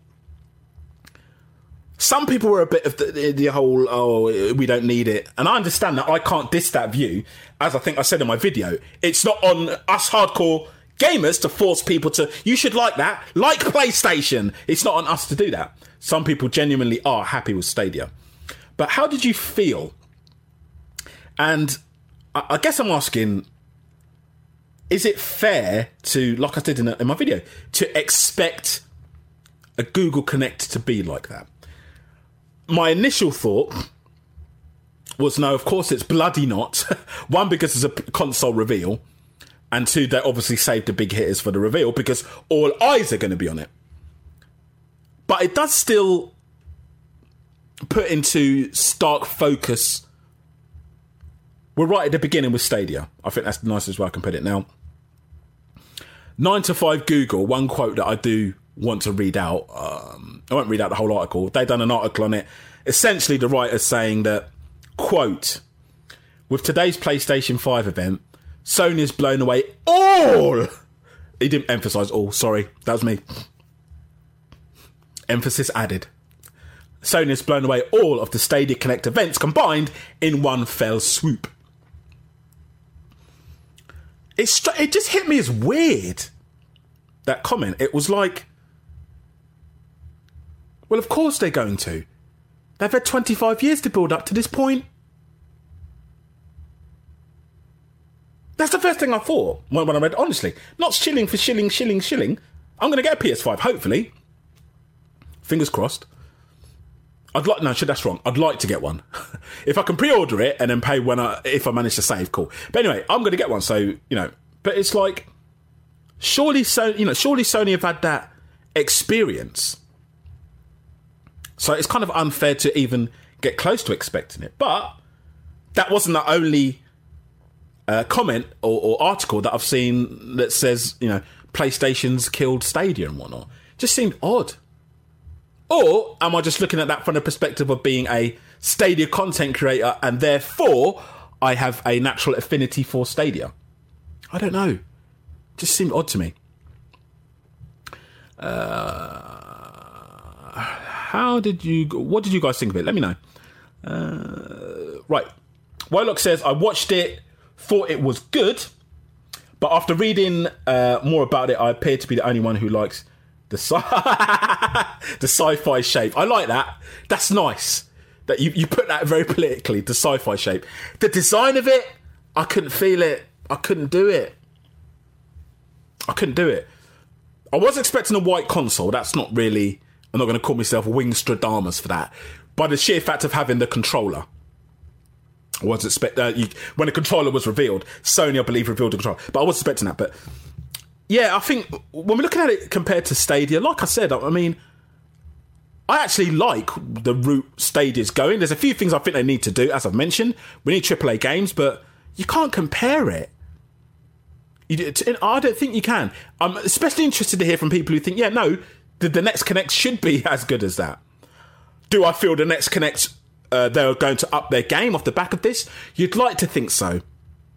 Some people were a bit of the, the, whole, oh, we don't need it. And I understand that I can't diss that view. As I think I said in my video, it's not on us hardcore gamers to force people to, you should like that, like PlayStation. It's not on us to do that. Some people genuinely are happy with Stadia. But how did you feel? And I, I guess I'm asking, is it fair to, like I did in, in my video, to expect a Google Connect to be like that? My initial thought was no, of course it's bloody not. One, because it's a console reveal, and two, they obviously saved the big hitters for the reveal because all eyes are going to be on it. But it does still put into stark focus. We're right at the beginning with Stadia. I think that's the nicest way I can put it. Now, nine to five Google, one quote that I do want to read out. Um, I won't read out the whole article. They've done an article on it. Essentially, the writer's saying that, quote, with today's PlayStation 5 event, Sony has blown away all. He didn't emphasize all. Sorry, that was me. Emphasis added. Sony has blown away all of the Stadia Connect events combined in one fell swoop. It, it just hit me as weird, that comment. It was like, well, of course they're going to. They've had 25 years to build up to this point. That's the first thing I thought when, when I read. Honestly, not shilling for shilling, shilling, shilling. I'm going to get a PS5, hopefully. Fingers crossed. I'd like no, that's wrong. I'd like to get one. if I can pre-order it and then pay when I if I manage to save, cool. But anyway, I'm going to get one. So you know, but it's like surely so you know surely Sony have had that experience. So it's kind of unfair to even get close to expecting it. But that wasn't the only uh, comment or, or, article that I've seen that says, you know, PlayStation's killed Stadia and whatnot. Just seemed odd. Or am I just looking at that from the perspective of being a Stadia content creator and therefore I have a natural affinity for Stadia? I don't know. Just seemed odd to me. Uh, how did you? What did you guys think of it? Let me know. Uh, right. Wylock says I watched it thought it was good, but after reading uh, more about it, I appear to be the only one who likes the sci- the sci-fi shape. I like that. That's nice. That you, you put that very politically, the sci-fi shape. The design of it, I couldn't feel it. I couldn't do it. I couldn't do it. I was expecting a white console. That's not really. I'm not going to call myself Wingstradamus for that. By the sheer fact of having the controller I was expect uh, you, when the controller was revealed. Sony, I believe, revealed the controller, but I was expecting that. But yeah, I think when we're looking at it compared to Stadia, like I said, I mean, I actually like the route Stadia's going. There's a few things I think they need to do, as I've mentioned. We need AAA games, but you can't compare it. You, I don't think you can. I'm especially interested to hear from people who think, yeah, no, the, the next Connect should be as good as that. Do I feel the next Connect uh, they're going to up their game off the back of this? You'd like to think so,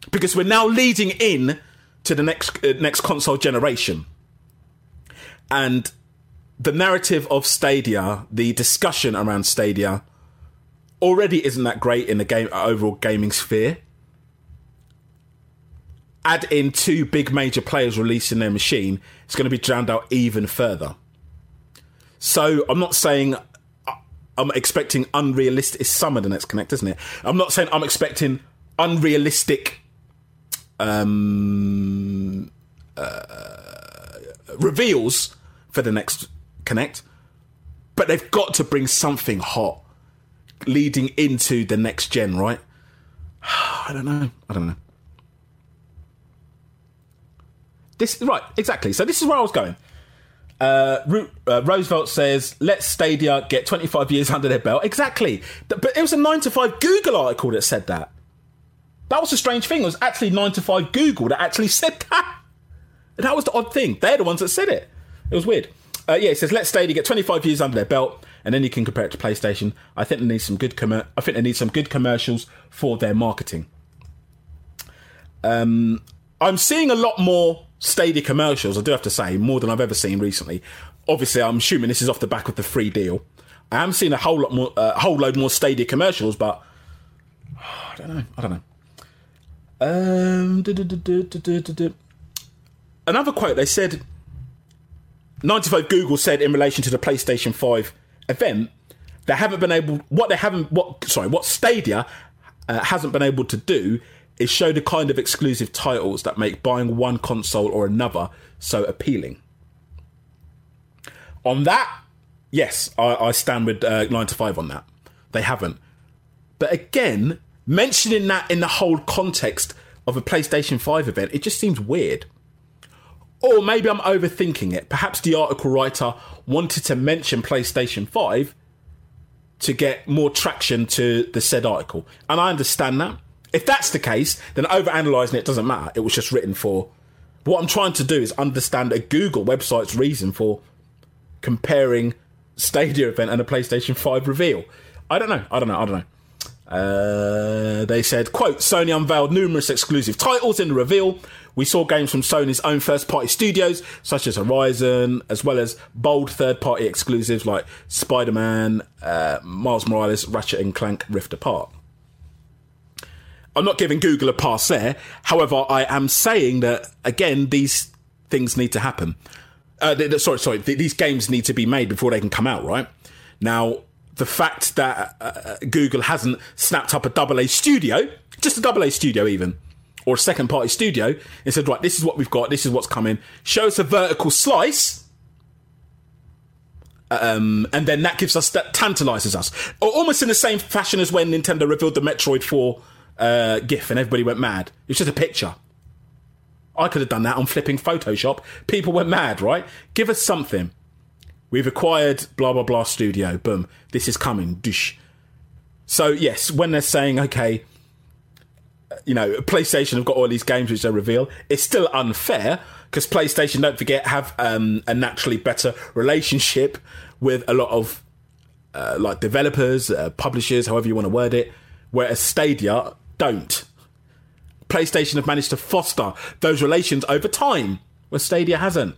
because we're now leading in to the next uh, next console generation, and the narrative of Stadia, the discussion around Stadia, already isn't that great in the game overall gaming sphere. Add in two big major players releasing their machine, it's going to be drowned out even further. So I'm not saying I'm expecting unrealistic. It's summer the next connect, isn't it? I'm not saying I'm expecting unrealistic um, uh, reveals for the next connect, but they've got to bring something hot leading into the next gen, right? I don't know. I don't know. This right, exactly. So this is where I was going. Uh, uh, Roosevelt says, "Let Stadia get 25 years under their belt." Exactly, but it was a nine to five Google article that said that. That was a strange thing. It was actually nine to five Google that actually said that. And that was the odd thing. They're the ones that said it. It was weird. Uh, yeah, it says let's Stadia get 25 years under their belt, and then you can compare it to PlayStation. I think they need some good com- I think they need some good commercials for their marketing. Um, I'm seeing a lot more Stadia commercials. I do have to say more than I've ever seen recently. Obviously, I'm assuming this is off the back of the free deal. I am seeing a whole lot more, a uh, whole load more Stadia commercials, but I don't know. I don't know. Um, another quote. They said 95 Google said in relation to the PlayStation 5 event, they haven't been able what they haven't what sorry, what Stadia uh, hasn't been able to do is show the kind of exclusive titles that make buying one console or another so appealing. On that, yes, I, I stand with uh, 9 to 5 on that. They haven't. But again, mentioning that in the whole context of a PlayStation 5 event, it just seems weird. Or maybe I'm overthinking it. Perhaps the article writer wanted to mention PlayStation 5 to get more traction to the said article. And I understand that. If that's the case, then overanalyzing it doesn't matter. It was just written for. What I'm trying to do is understand a Google website's reason for comparing Stadia event and a PlayStation 5 reveal. I don't know. I don't know. I don't know. Uh, they said, quote, Sony unveiled numerous exclusive titles in the reveal. We saw games from Sony's own first party studios, such as Horizon, as well as bold third party exclusives like Spider Man, uh, Miles Morales, Ratchet and Clank Rift Apart. I'm not giving Google a pass there. However, I am saying that, again, these things need to happen. Uh, sorry, sorry, these games need to be made before they can come out, right? Now, the fact that uh, Google hasn't snapped up a double A studio, just a double A studio even, or a second party studio, and said, right, this is what we've got, this is what's coming, show us a vertical slice. Um, and then that gives us that tantalizes us, almost in the same fashion as when Nintendo revealed the Metroid 4 uh, GIF and everybody went mad. It's just a picture. I could have done that on flipping Photoshop. People went mad, right? Give us something. We've acquired blah blah blah studio. Boom. This is coming. Dish. So yes, when they're saying okay, you know, PlayStation have got all these games which they reveal, it's still unfair because PlayStation, don't forget, have um, a naturally better relationship with a lot of uh, like developers, uh, publishers, however you want to word it, whereas Stadia don't. PlayStation have managed to foster those relations over time, where Stadia hasn't.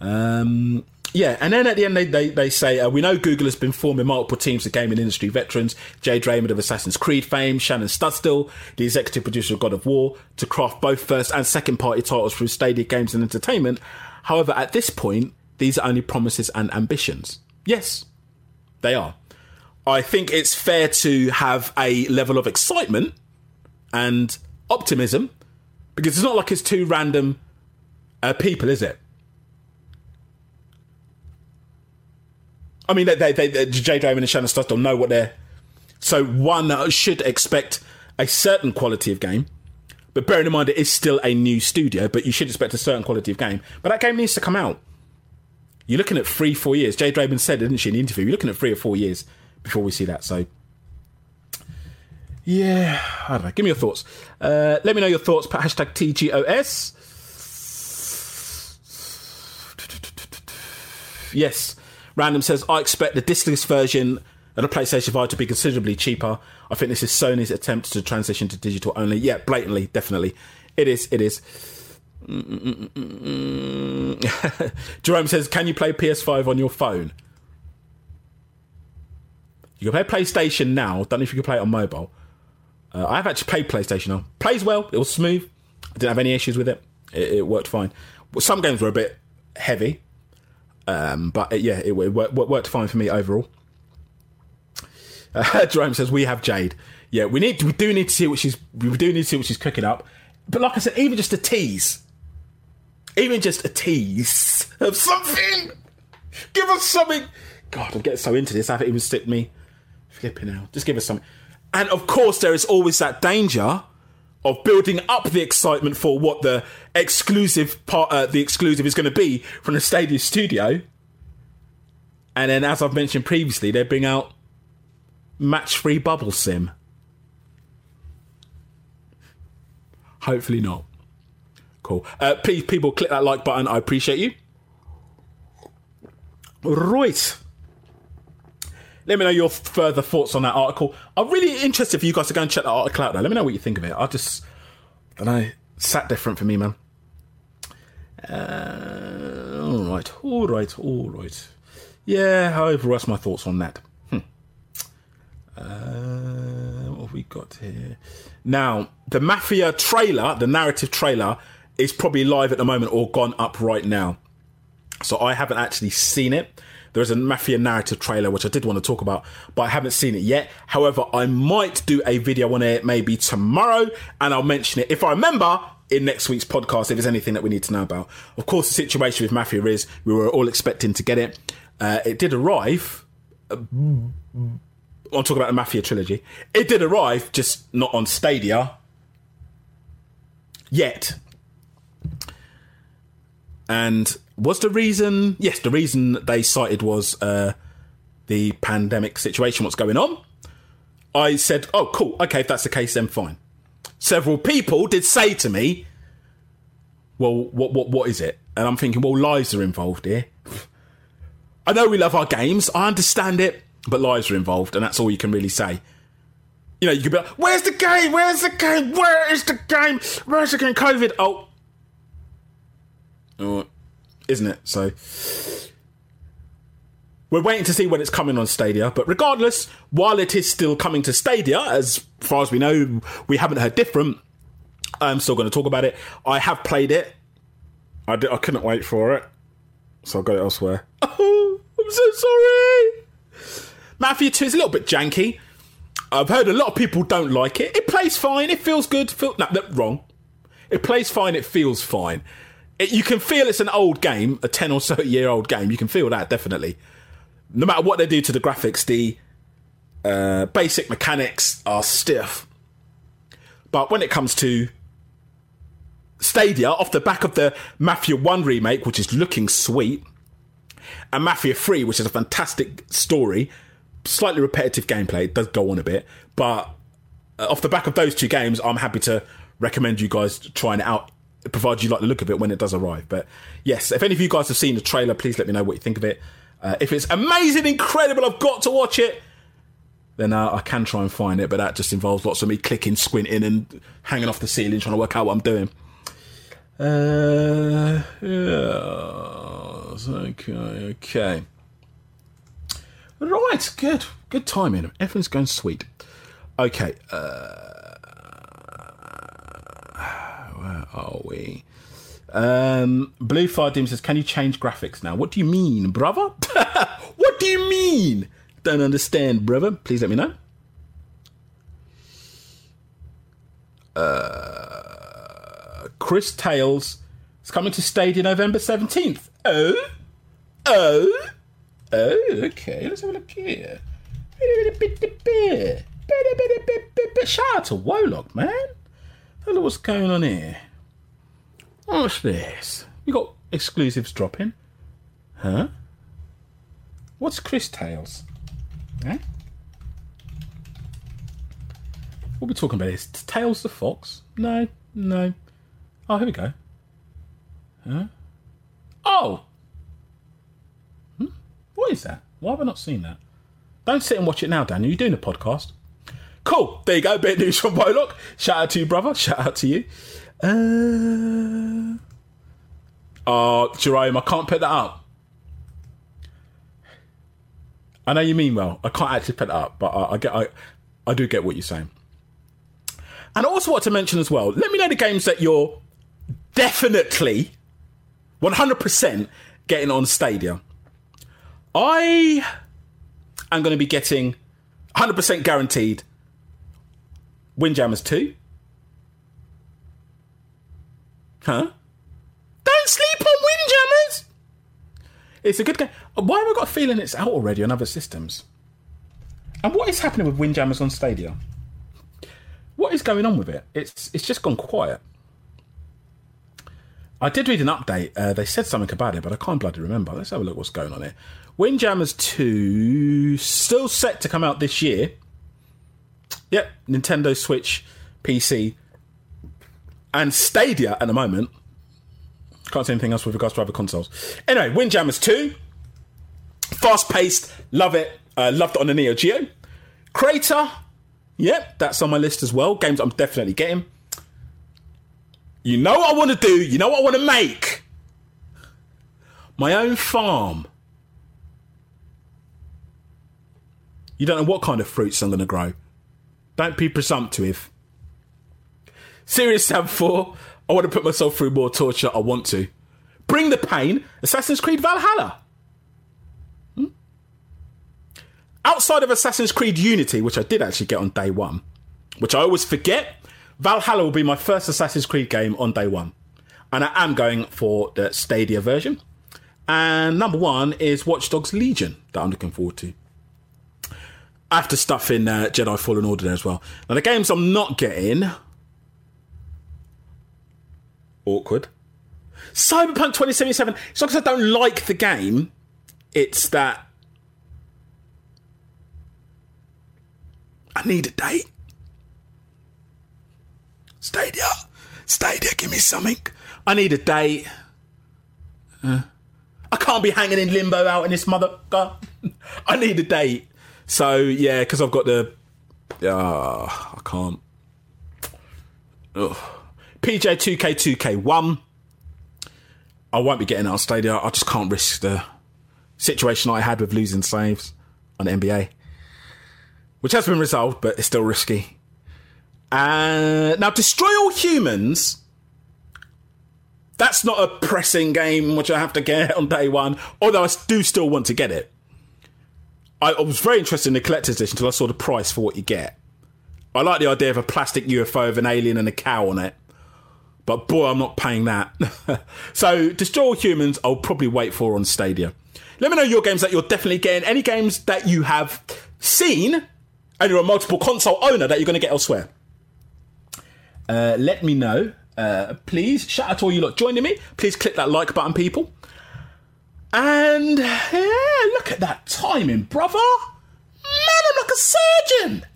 Um, yeah, and then at the end they, they, they say, uh, we know Google has been forming multiple teams of gaming industry veterans, Jade Raymond of Assassin's Creed fame, Shannon Studstill, the executive producer of God of War, to craft both first and second party titles through Stadia Games and Entertainment. However, at this point, these are only promises and ambitions. Yes, they are. I think it's fair to have a level of excitement and optimism because it's not like it's two random uh, people, is it? I mean, they, they, they Jade Raymond and Shannon Studstill know what they're. So one should expect a certain quality of game, but bearing in mind it is still a new studio, but you should expect a certain quality of game. But that game needs to come out. You're looking at three, four years. Jade Raymond said, didn't she, in the interview? You're looking at three or four years before we see that. So, yeah, I don't know. Give me your thoughts. Uh, let me know your thoughts. Hashtag TGOS. Yes. Random says, I expect the discless version of the PlayStation 5 to be considerably cheaper. I think this is Sony's attempt to transition to digital only. Yeah, blatantly, definitely. It is, it is. Jerome says, Can you play PS5 on your phone? You can play PlayStation now. Don't know if you can play it on mobile. Uh, I've actually played PlayStation now. Plays well. It was smooth. I didn't have any issues with it. It, it worked fine. Well, some games were a bit heavy, um, but it, yeah, it, it worked, worked, fine for me overall. Uh, Jerome says we have Jade. Yeah, we need we do need to see what she's we do need to see what she's cooking up. But like I said, even just a tease, even just a tease of something. Give us something. God, I'm getting so into this. I haven't even stick me. Flipping out. Just give us something. And of course, there is always that danger of building up the excitement for what the exclusive part, uh, the exclusive is going to be from the Stadia studio. And then, as I've mentioned previously, they bring out match-free bubble sim. Hopefully not. Cool. Uh, please, people, click that like button. I appreciate you. Right. Let me know your further thoughts on that article. I'm really interested for you guys to go and check that article out now. Let me know what you think of it. I just, I know, sat different for me, man. Uh, all right, all right, all right. Yeah, however, that's my thoughts on that. Hmm. Uh, what have we got here? Now, the Mafia trailer, the narrative trailer, is probably live at the moment or gone up right now. So I haven't actually seen it. There is a Mafia narrative trailer, which I did want to talk about, but I haven't seen it yet. However, I might do a video on it maybe tomorrow, and I'll mention it if I remember in next week's podcast if there's anything that we need to know about. Of course, the situation with Mafia is we were all expecting to get it. Uh, it did arrive. Uh, I'm talking about the Mafia trilogy. It did arrive, just not on Stadia yet. And was the reason? Yes, the reason they cited was uh, the pandemic situation. What's going on? I said, "Oh, cool. Okay, if that's the case, then fine." Several people did say to me, "Well, what, what, what is it?" And I'm thinking, "Well, lives are involved here." I know we love our games. I understand it, but lives are involved, and that's all you can really say. You know, you could be like, "Where's the game? Where's the game? Where is the game? Where's the game?" COVID. Oh, oh isn't it? So we're waiting to see when it's coming on Stadia. But regardless, while it is still coming to Stadia, as far as we know, we haven't heard different. I'm still going to talk about it. I have played it. I, did, I couldn't wait for it, so I got it elsewhere. Oh, I'm so sorry. Mafia 2 is a little bit janky. I've heard a lot of people don't like it. It plays fine. It feels good. Feel, no, wrong. It plays fine. It feels fine. It, you can feel it's an old game, a 10 or so year old game. You can feel that, definitely. No matter what they do to the graphics, the uh, basic mechanics are stiff. But when it comes to Stadia, off the back of the Mafia 1 remake, which is looking sweet, and Mafia 3, which is a fantastic story, slightly repetitive gameplay, it does go on a bit, but uh, off the back of those two games, I'm happy to recommend you guys trying it out provided you like the look of it when it does arrive. But yes, if any of you guys have seen the trailer, please let me know what you think of it. Uh, if it's amazing, incredible, I've got to watch it. Then uh, I can try and find it, but that just involves lots of me clicking, squinting, and hanging off the ceiling trying to work out what I'm doing. Uh, yes, okay, okay. Right, good, good timing. Everything's going sweet. Okay, uh, where are we? Um, Blue Fire Doom says, "Can you change graphics now?" What do you mean, brother? what do you mean? Don't understand, brother. Please let me know. Uh, Cris Tales is coming to Stadia November seventeenth. Oh, oh, oh. Okay, let's have a look here. Shout out to Wolok, man. Hello, what's going on here? What's this? We got exclusives dropping. Huh? What's Cris Tales? Eh? What are we talking about? Is Tales the Fox? No, no. Oh, here we go. Huh? Oh! Hmm? What is that? Why have I not seen that? Don't sit and watch it now, Daniel. You're doing a podcast. Cool. There you go. Bit news from Bolok. Shout out to you, brother. Shout out to you. Uh, oh, Jerome, I can't put that up. I know you mean well. I can't actually put that up, but I, I get, I, I do get what you're saying. And I also want to mention as well. Let me know the games that you're definitely, 100% getting on Stadia. I am going to be getting 100% guaranteed Windjammers 2. Huh? Don't sleep on Windjammers! It's a good game. Why have I got a feeling it's out already on other systems? And what is happening with Windjammers on Stadia? What is going on with it? It's it's just gone quiet. I did read an update. Uh, they said something about it, but I can't bloody remember. Let's have a look what's going on here. Windjammers 2 still set to come out this year. Yep, Nintendo Switch, PC, and Stadia at the moment. Can't say anything else with regards to other consoles. Anyway, Windjammers 2. Fast paced, love it. Uh, loved it on the Neo Geo. Crayta, yep, that's on my list as well. Games I'm definitely getting. You know what I want to do? You know what I want to make? My own farm. You don't know what kind of fruits I'm going to grow. Don't be presumptive. Serious Sam 4. I want to put myself through more torture. I want to. Bring the pain. Assassin's Creed Valhalla. Hmm? Outside of Assassin's Creed Unity, which I did actually get on day one, which I always forget, Valhalla will be my first Assassin's Creed game on day one. And I am going for the Stadia version. And number one is Watch Dogs Legion that I'm looking forward to. After stuff in uh, Jedi Fallen Order as well. Now, the games I'm not getting. Awkward. Cyberpunk 2077. It's not because I don't like the game, it's that. I need a date. Stadia. Stadia, give me something. I need a date. Uh, I can't be hanging in limbo out in this mother. I need a date. So yeah, because I've got the. Uh, I can't. Ugh. PJ 2K 2K1. I won't be getting out of Stadia. I just can't risk the situation I had with losing saves on NBA, which has been resolved, but it's still risky. Uh, now, Destroy All Humans. That's not a pressing game which I have to get on day one, although I do still want to get it. I, I was very interested in the collector's edition until I saw the price for what you get. I like the idea of a plastic UFO of an alien and a cow on it. But boy, I'm not paying that. so, Destroy All Humans, I'll probably wait for on Stadia. Let me know your games that you're definitely getting. Any games that you have seen and you're a multiple console owner that you're going to get elsewhere. Uh, let me know. Uh, please, shout out to all you lot joining me. Please click that like button, people. And yeah, look at that timing, brother. Man, I'm like a surgeon.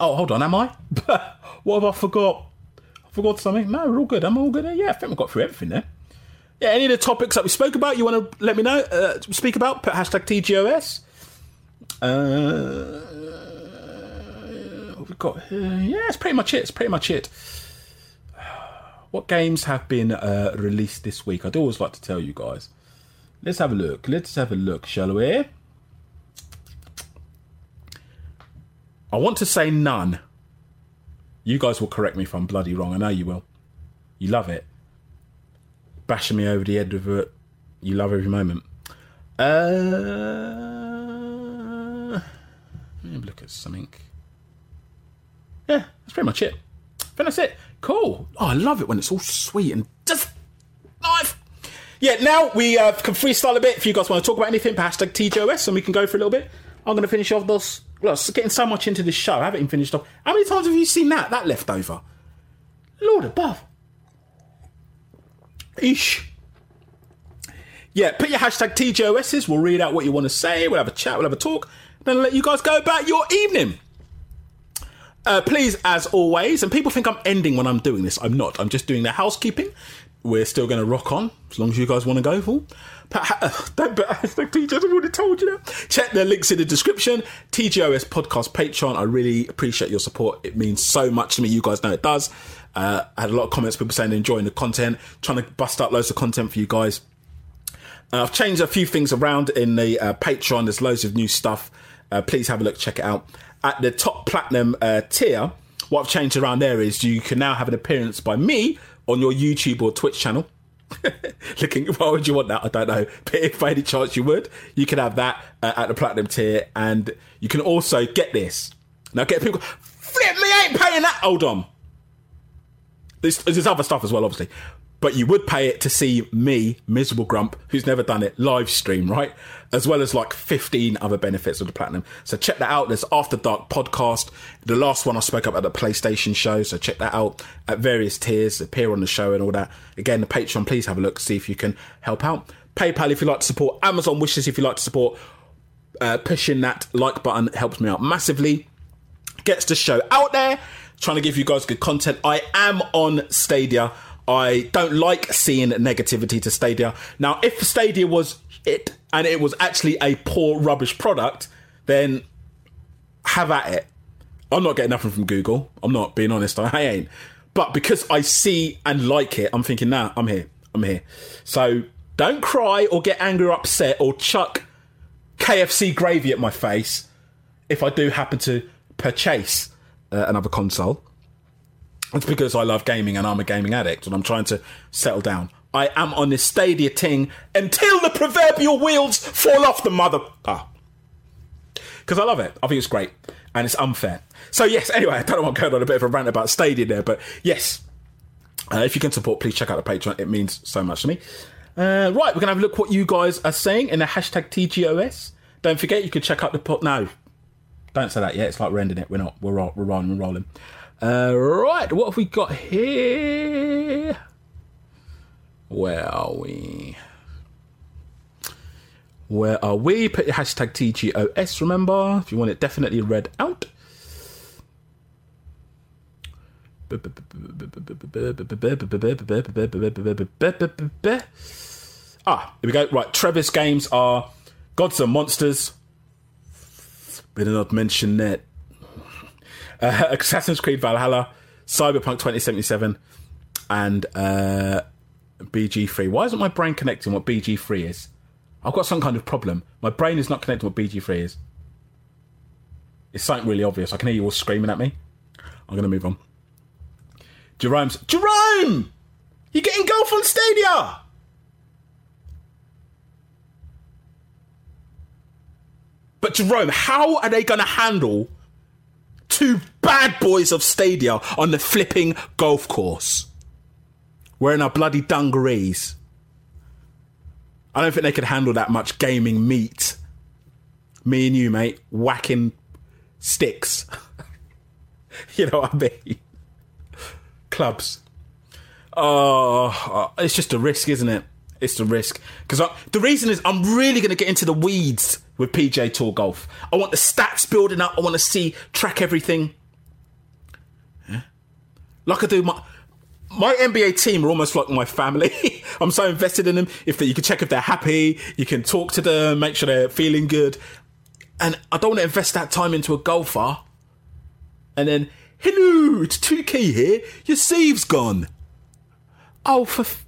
Oh, hold on, am I? what have I forgot? I forgot something. No, we're all good. I'm all good. Yeah, I think we got through everything there. Yeah, any of the topics that we spoke about, you want to let me know, uh, speak about, put hashtag TGOS. Uh, what we got here? Yeah, it's pretty much it. It's pretty much it. What games have been uh, released this week? I'd always like to tell you guys. Let's have a look. Let's have a look, shall we? I want to say none. You guys will correct me if I'm bloody wrong. I know you will. You love it. Bashing me over the head with it. You love every moment. Uh, let me look at something. Yeah, that's pretty much it. I that's it. Cool. Oh, I love it when it's all sweet and just live. Yeah, now we uh, can freestyle a bit. If you guys want to talk about anything, hashtag TGOS, and we can go for a little bit. I'm going to finish off. Well, getting so much into this show, I haven't even finished off. How many times have you seen that? That leftover. Lord above. Ish. Yeah, put your hashtag TGOSs. We'll read out what you want to say. We'll have a chat. We'll have a talk. Then I'll let you guys go about your evening. Uh, please, as always, and people think I'm ending when I'm doing this. I'm not. I'm just doing the housekeeping. We're still going to rock on as long as you guys want to go for. Don't but TGOS, I've already told you that. Check the links in the description. TGOS podcast Patreon. I really appreciate your support. It means so much to me. You guys know it does. Uh, I had a lot of comments, people saying enjoying the content, trying to bust out loads of content for you guys. Uh, I've changed a few things around in the uh, Patreon. There's loads of new stuff. Uh, please have a look, check it out at the top platinum uh, tier, what I've changed around there is you can now have an appearance by me on your YouTube or Twitch channel. Looking, why would you want that? I don't know. But if by any chance you would, you can have that uh, at the platinum tier, and you can also get this. Now, get people flip me, ain't paying that. Hold on. There's, there's other stuff as well, obviously. But you would pay it to see me, miserable grump, who's never done it, live stream, right? As well as like 15 other benefits of the platinum. So check that out. There's After Dark podcast. The last one I spoke up at the PlayStation show. So check that out at various tiers, appear on the show and all that. Again, the Patreon, please have a look, see if you can help out. PayPal if you like to support, Amazon wishes if you like to support. Uh, pushing that like button helps me out massively. Gets the show out there. Trying to give you guys good content. I am on Stadia. I don't like seeing negativity to Stadia. Now, if Stadia was it and it was actually a poor, rubbish product, then have at it. I'm not getting nothing from Google. I'm not being honest. I ain't. But because I see and like it, I'm thinking, nah, I'm here. I'm here. So don't cry or get angry or upset or chuck KFC gravy at my face if I do happen to purchase uh, another console. It's because I love gaming and I'm a gaming addict and I'm trying to settle down. I am on this Stadia ting until the proverbial wheels fall off the mother. Ah. Because I love it. I think it's great and it's unfair. So, yes, anyway, I don't know what I'm going on a bit of a rant about Stadia there, but yes, uh, if you can support, please check out the Patreon. It means so much to me. Uh, right, we're going to have a look what you guys are saying in the hashtag TGOS. Don't forget, you can check out the pot. No, don't say that yet. It's like we're ending it. We're not. We're, we're rolling. We're rolling. Uh, right, what have we got here? Where are we? Where are we? Put your hashtag TGOS, remember, if you want it definitely read out. Ah, here we go. Right, Trevor's games are Gods and Monsters. Better not mention that uh, Assassin's Creed Valhalla, Cyberpunk 2077, and uh, BG3. Why isn't my brain connecting what BG3 is? I've got some kind of problem. My brain is not connecting what BG3 is. It's something really obvious. I can hear you all screaming at me. I'm going to move on. Jerome's. Jerome! You're getting golf on Stadia! But Jerome, how are they going to handle two bad boys of Stadia on the flipping golf course wearing our bloody dungarees. I don't think they could handle that much gaming meat. Me and you, mate, whacking sticks. you know what I mean? Clubs. Oh, uh, it's just a risk, isn't it? It's a risk. Because the reason is I'm really going to get into the weeds with PGA Tour golf. I want the stats building up. I want to see, track everything. Like I do my. My NBA team are almost like my family. I'm so invested in them. If you can check if they're happy, you can talk to them, make sure they're feeling good, and I don't want to invest that time into a golfer. And then, hello, it's 2K here. Your save's gone. Oh, for f-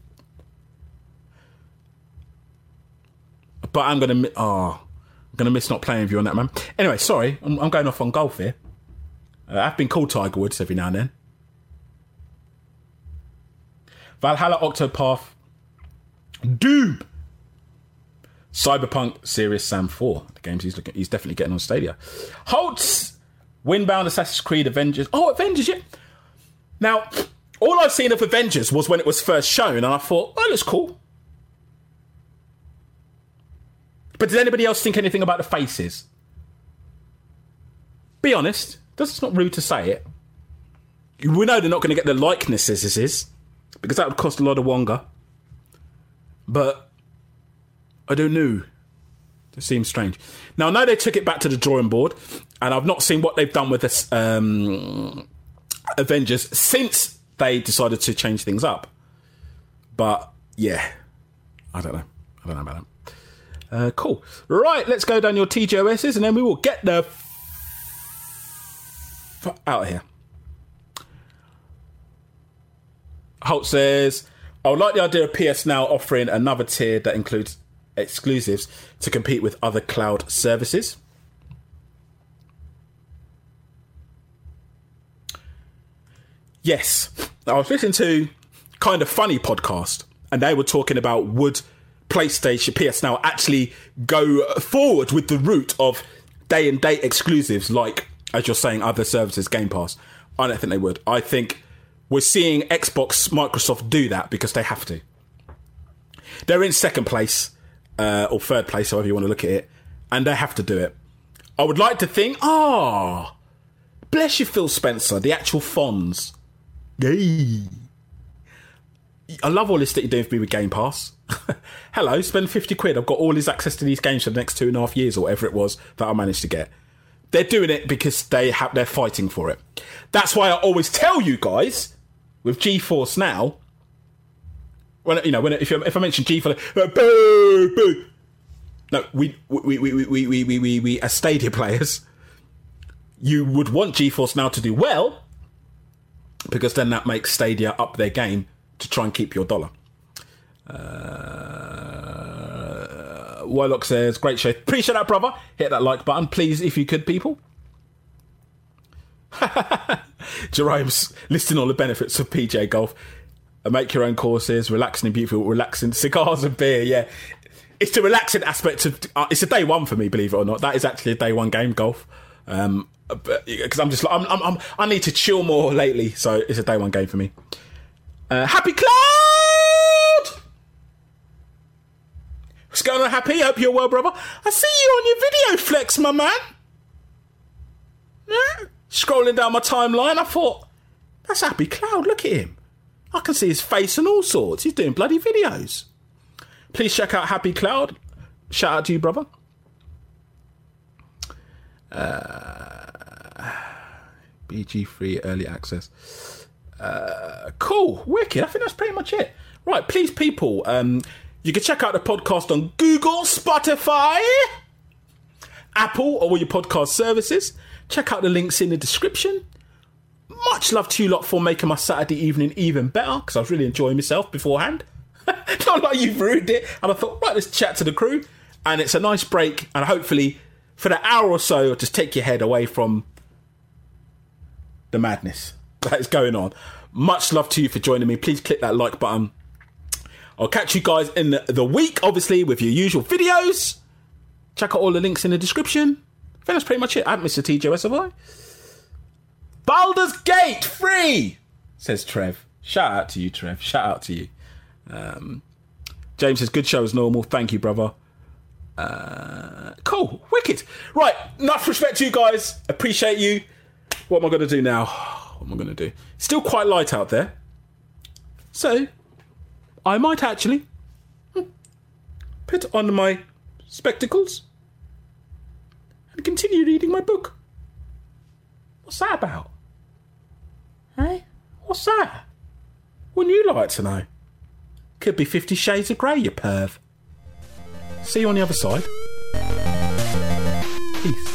but I'm gonna oh, I'm gonna miss not playing with you on that, man. Anyway, sorry, I'm, I'm going off on golf here. Uh, I've been called Tiger Woods every now and then. Valhalla Octopath, Doom, Cyberpunk, Serious Sam 4. The games he's looking, he's definitely getting on Stadia. Holtz, Windbound, Assassin's Creed, Avengers. Oh, Avengers, yeah. Now, all I've seen of Avengers was when it was first shown, and I thought, oh, that's cool. But did anybody else think anything about the faces? Be honest. That's not rude to say it. We know they're not going to get the likenesses, because that would cost a lot of wonga. But I don't know. It seems strange. Now, I know they took it back to the drawing board, and I've not seen what they've done with this um, Avengers since they decided to change things up. But yeah, I don't know. I don't know about that. Uh, cool. Right, let's go down your TGOSs and then we will get the f- out of here. Holt says, I would like the idea of PS Now offering another tier that includes exclusives to compete with other cloud services. Yes, I was listening to kind of funny podcast, and they were talking about would PlayStation, PS Now actually go forward with the route of day and date exclusives, like as you're saying, other services, Game Pass. I don't think they would. I think we're seeing Xbox, Microsoft do that because they have to. They're in second place uh, or third place, however you want to look at it, and they have to do it. I would like to think, ah, oh, bless you, Phil Spencer, the actual Fonz. Yay. I love all this that you're doing for me with Game Pass. Hello, spend 50 quid. I've got all his access to these games for the next two and a half years or whatever it was that I managed to get. They're doing it because they have they're fighting for it. That's why I always tell you guys with GeForce now. When you know when if, if I mention GeForce, uh, boo boo. No, we we we we we we we, we as Stadia players, you would want GeForce now to do well because then that makes Stadia up their game to try and keep your dollar. Uh, Wylock says, great show. Appreciate that, brother. Hit that like button, please, if you could, people. Jerome's listing all the benefits of PGA golf. Uh, make your own courses, relaxing and beautiful, relaxing cigars and beer. Yeah, it's the relaxing aspect of. Uh, it's a day one for me, believe it or not. That is actually a day one game, golf. Um, because I'm just like I'm, I'm, I'm, i need to chill more lately, so it's a day one game for me. Uh, Happy Cloud! What's going on, Happy? Hope you're well, brother. I see you on your video flex, my man. Yeah. Scrolling down my timeline, I thought, that's Happy Cloud. Look at him. I can see his face and all sorts. He's doing bloody videos. Please check out Happy Cloud. Shout out to you, brother. Uh, BG3 early access. Uh, cool, wicked. I think that's pretty much it. Right, please, people, um, you can check out the podcast on Google, Spotify, Apple, or all your podcast services. Check out the links in the description. Much love to you lot for making my Saturday evening even better because I was really enjoying myself beforehand. Not like you've ruined it. And I thought, right, let's chat to the crew. And it's a nice break. And hopefully, for the hour or so, just take your head away from the madness that is going on. Much love to you for joining me. Please click that like button. I'll catch you guys in the, week, obviously, with your usual videos. Check out all the links in the description. I think that's pretty much it. I'm Mr. TJS, have I? Baldur's Gate free, says Trev. Shout out to you, Trev. Shout out to you. Um, James says, good show as normal. Thank you, brother. Uh, cool. Wicked. Right. Enough respect to you guys. Appreciate you. What am I going to do now? What am I going to do? Still quite light out there. So, I might actually put on my spectacles and continue reading my book. What's that about? Hey? What's that? Wouldn't you like to know? Could be Fifty Shades of Grey, you perv. See you on the other side. Peace.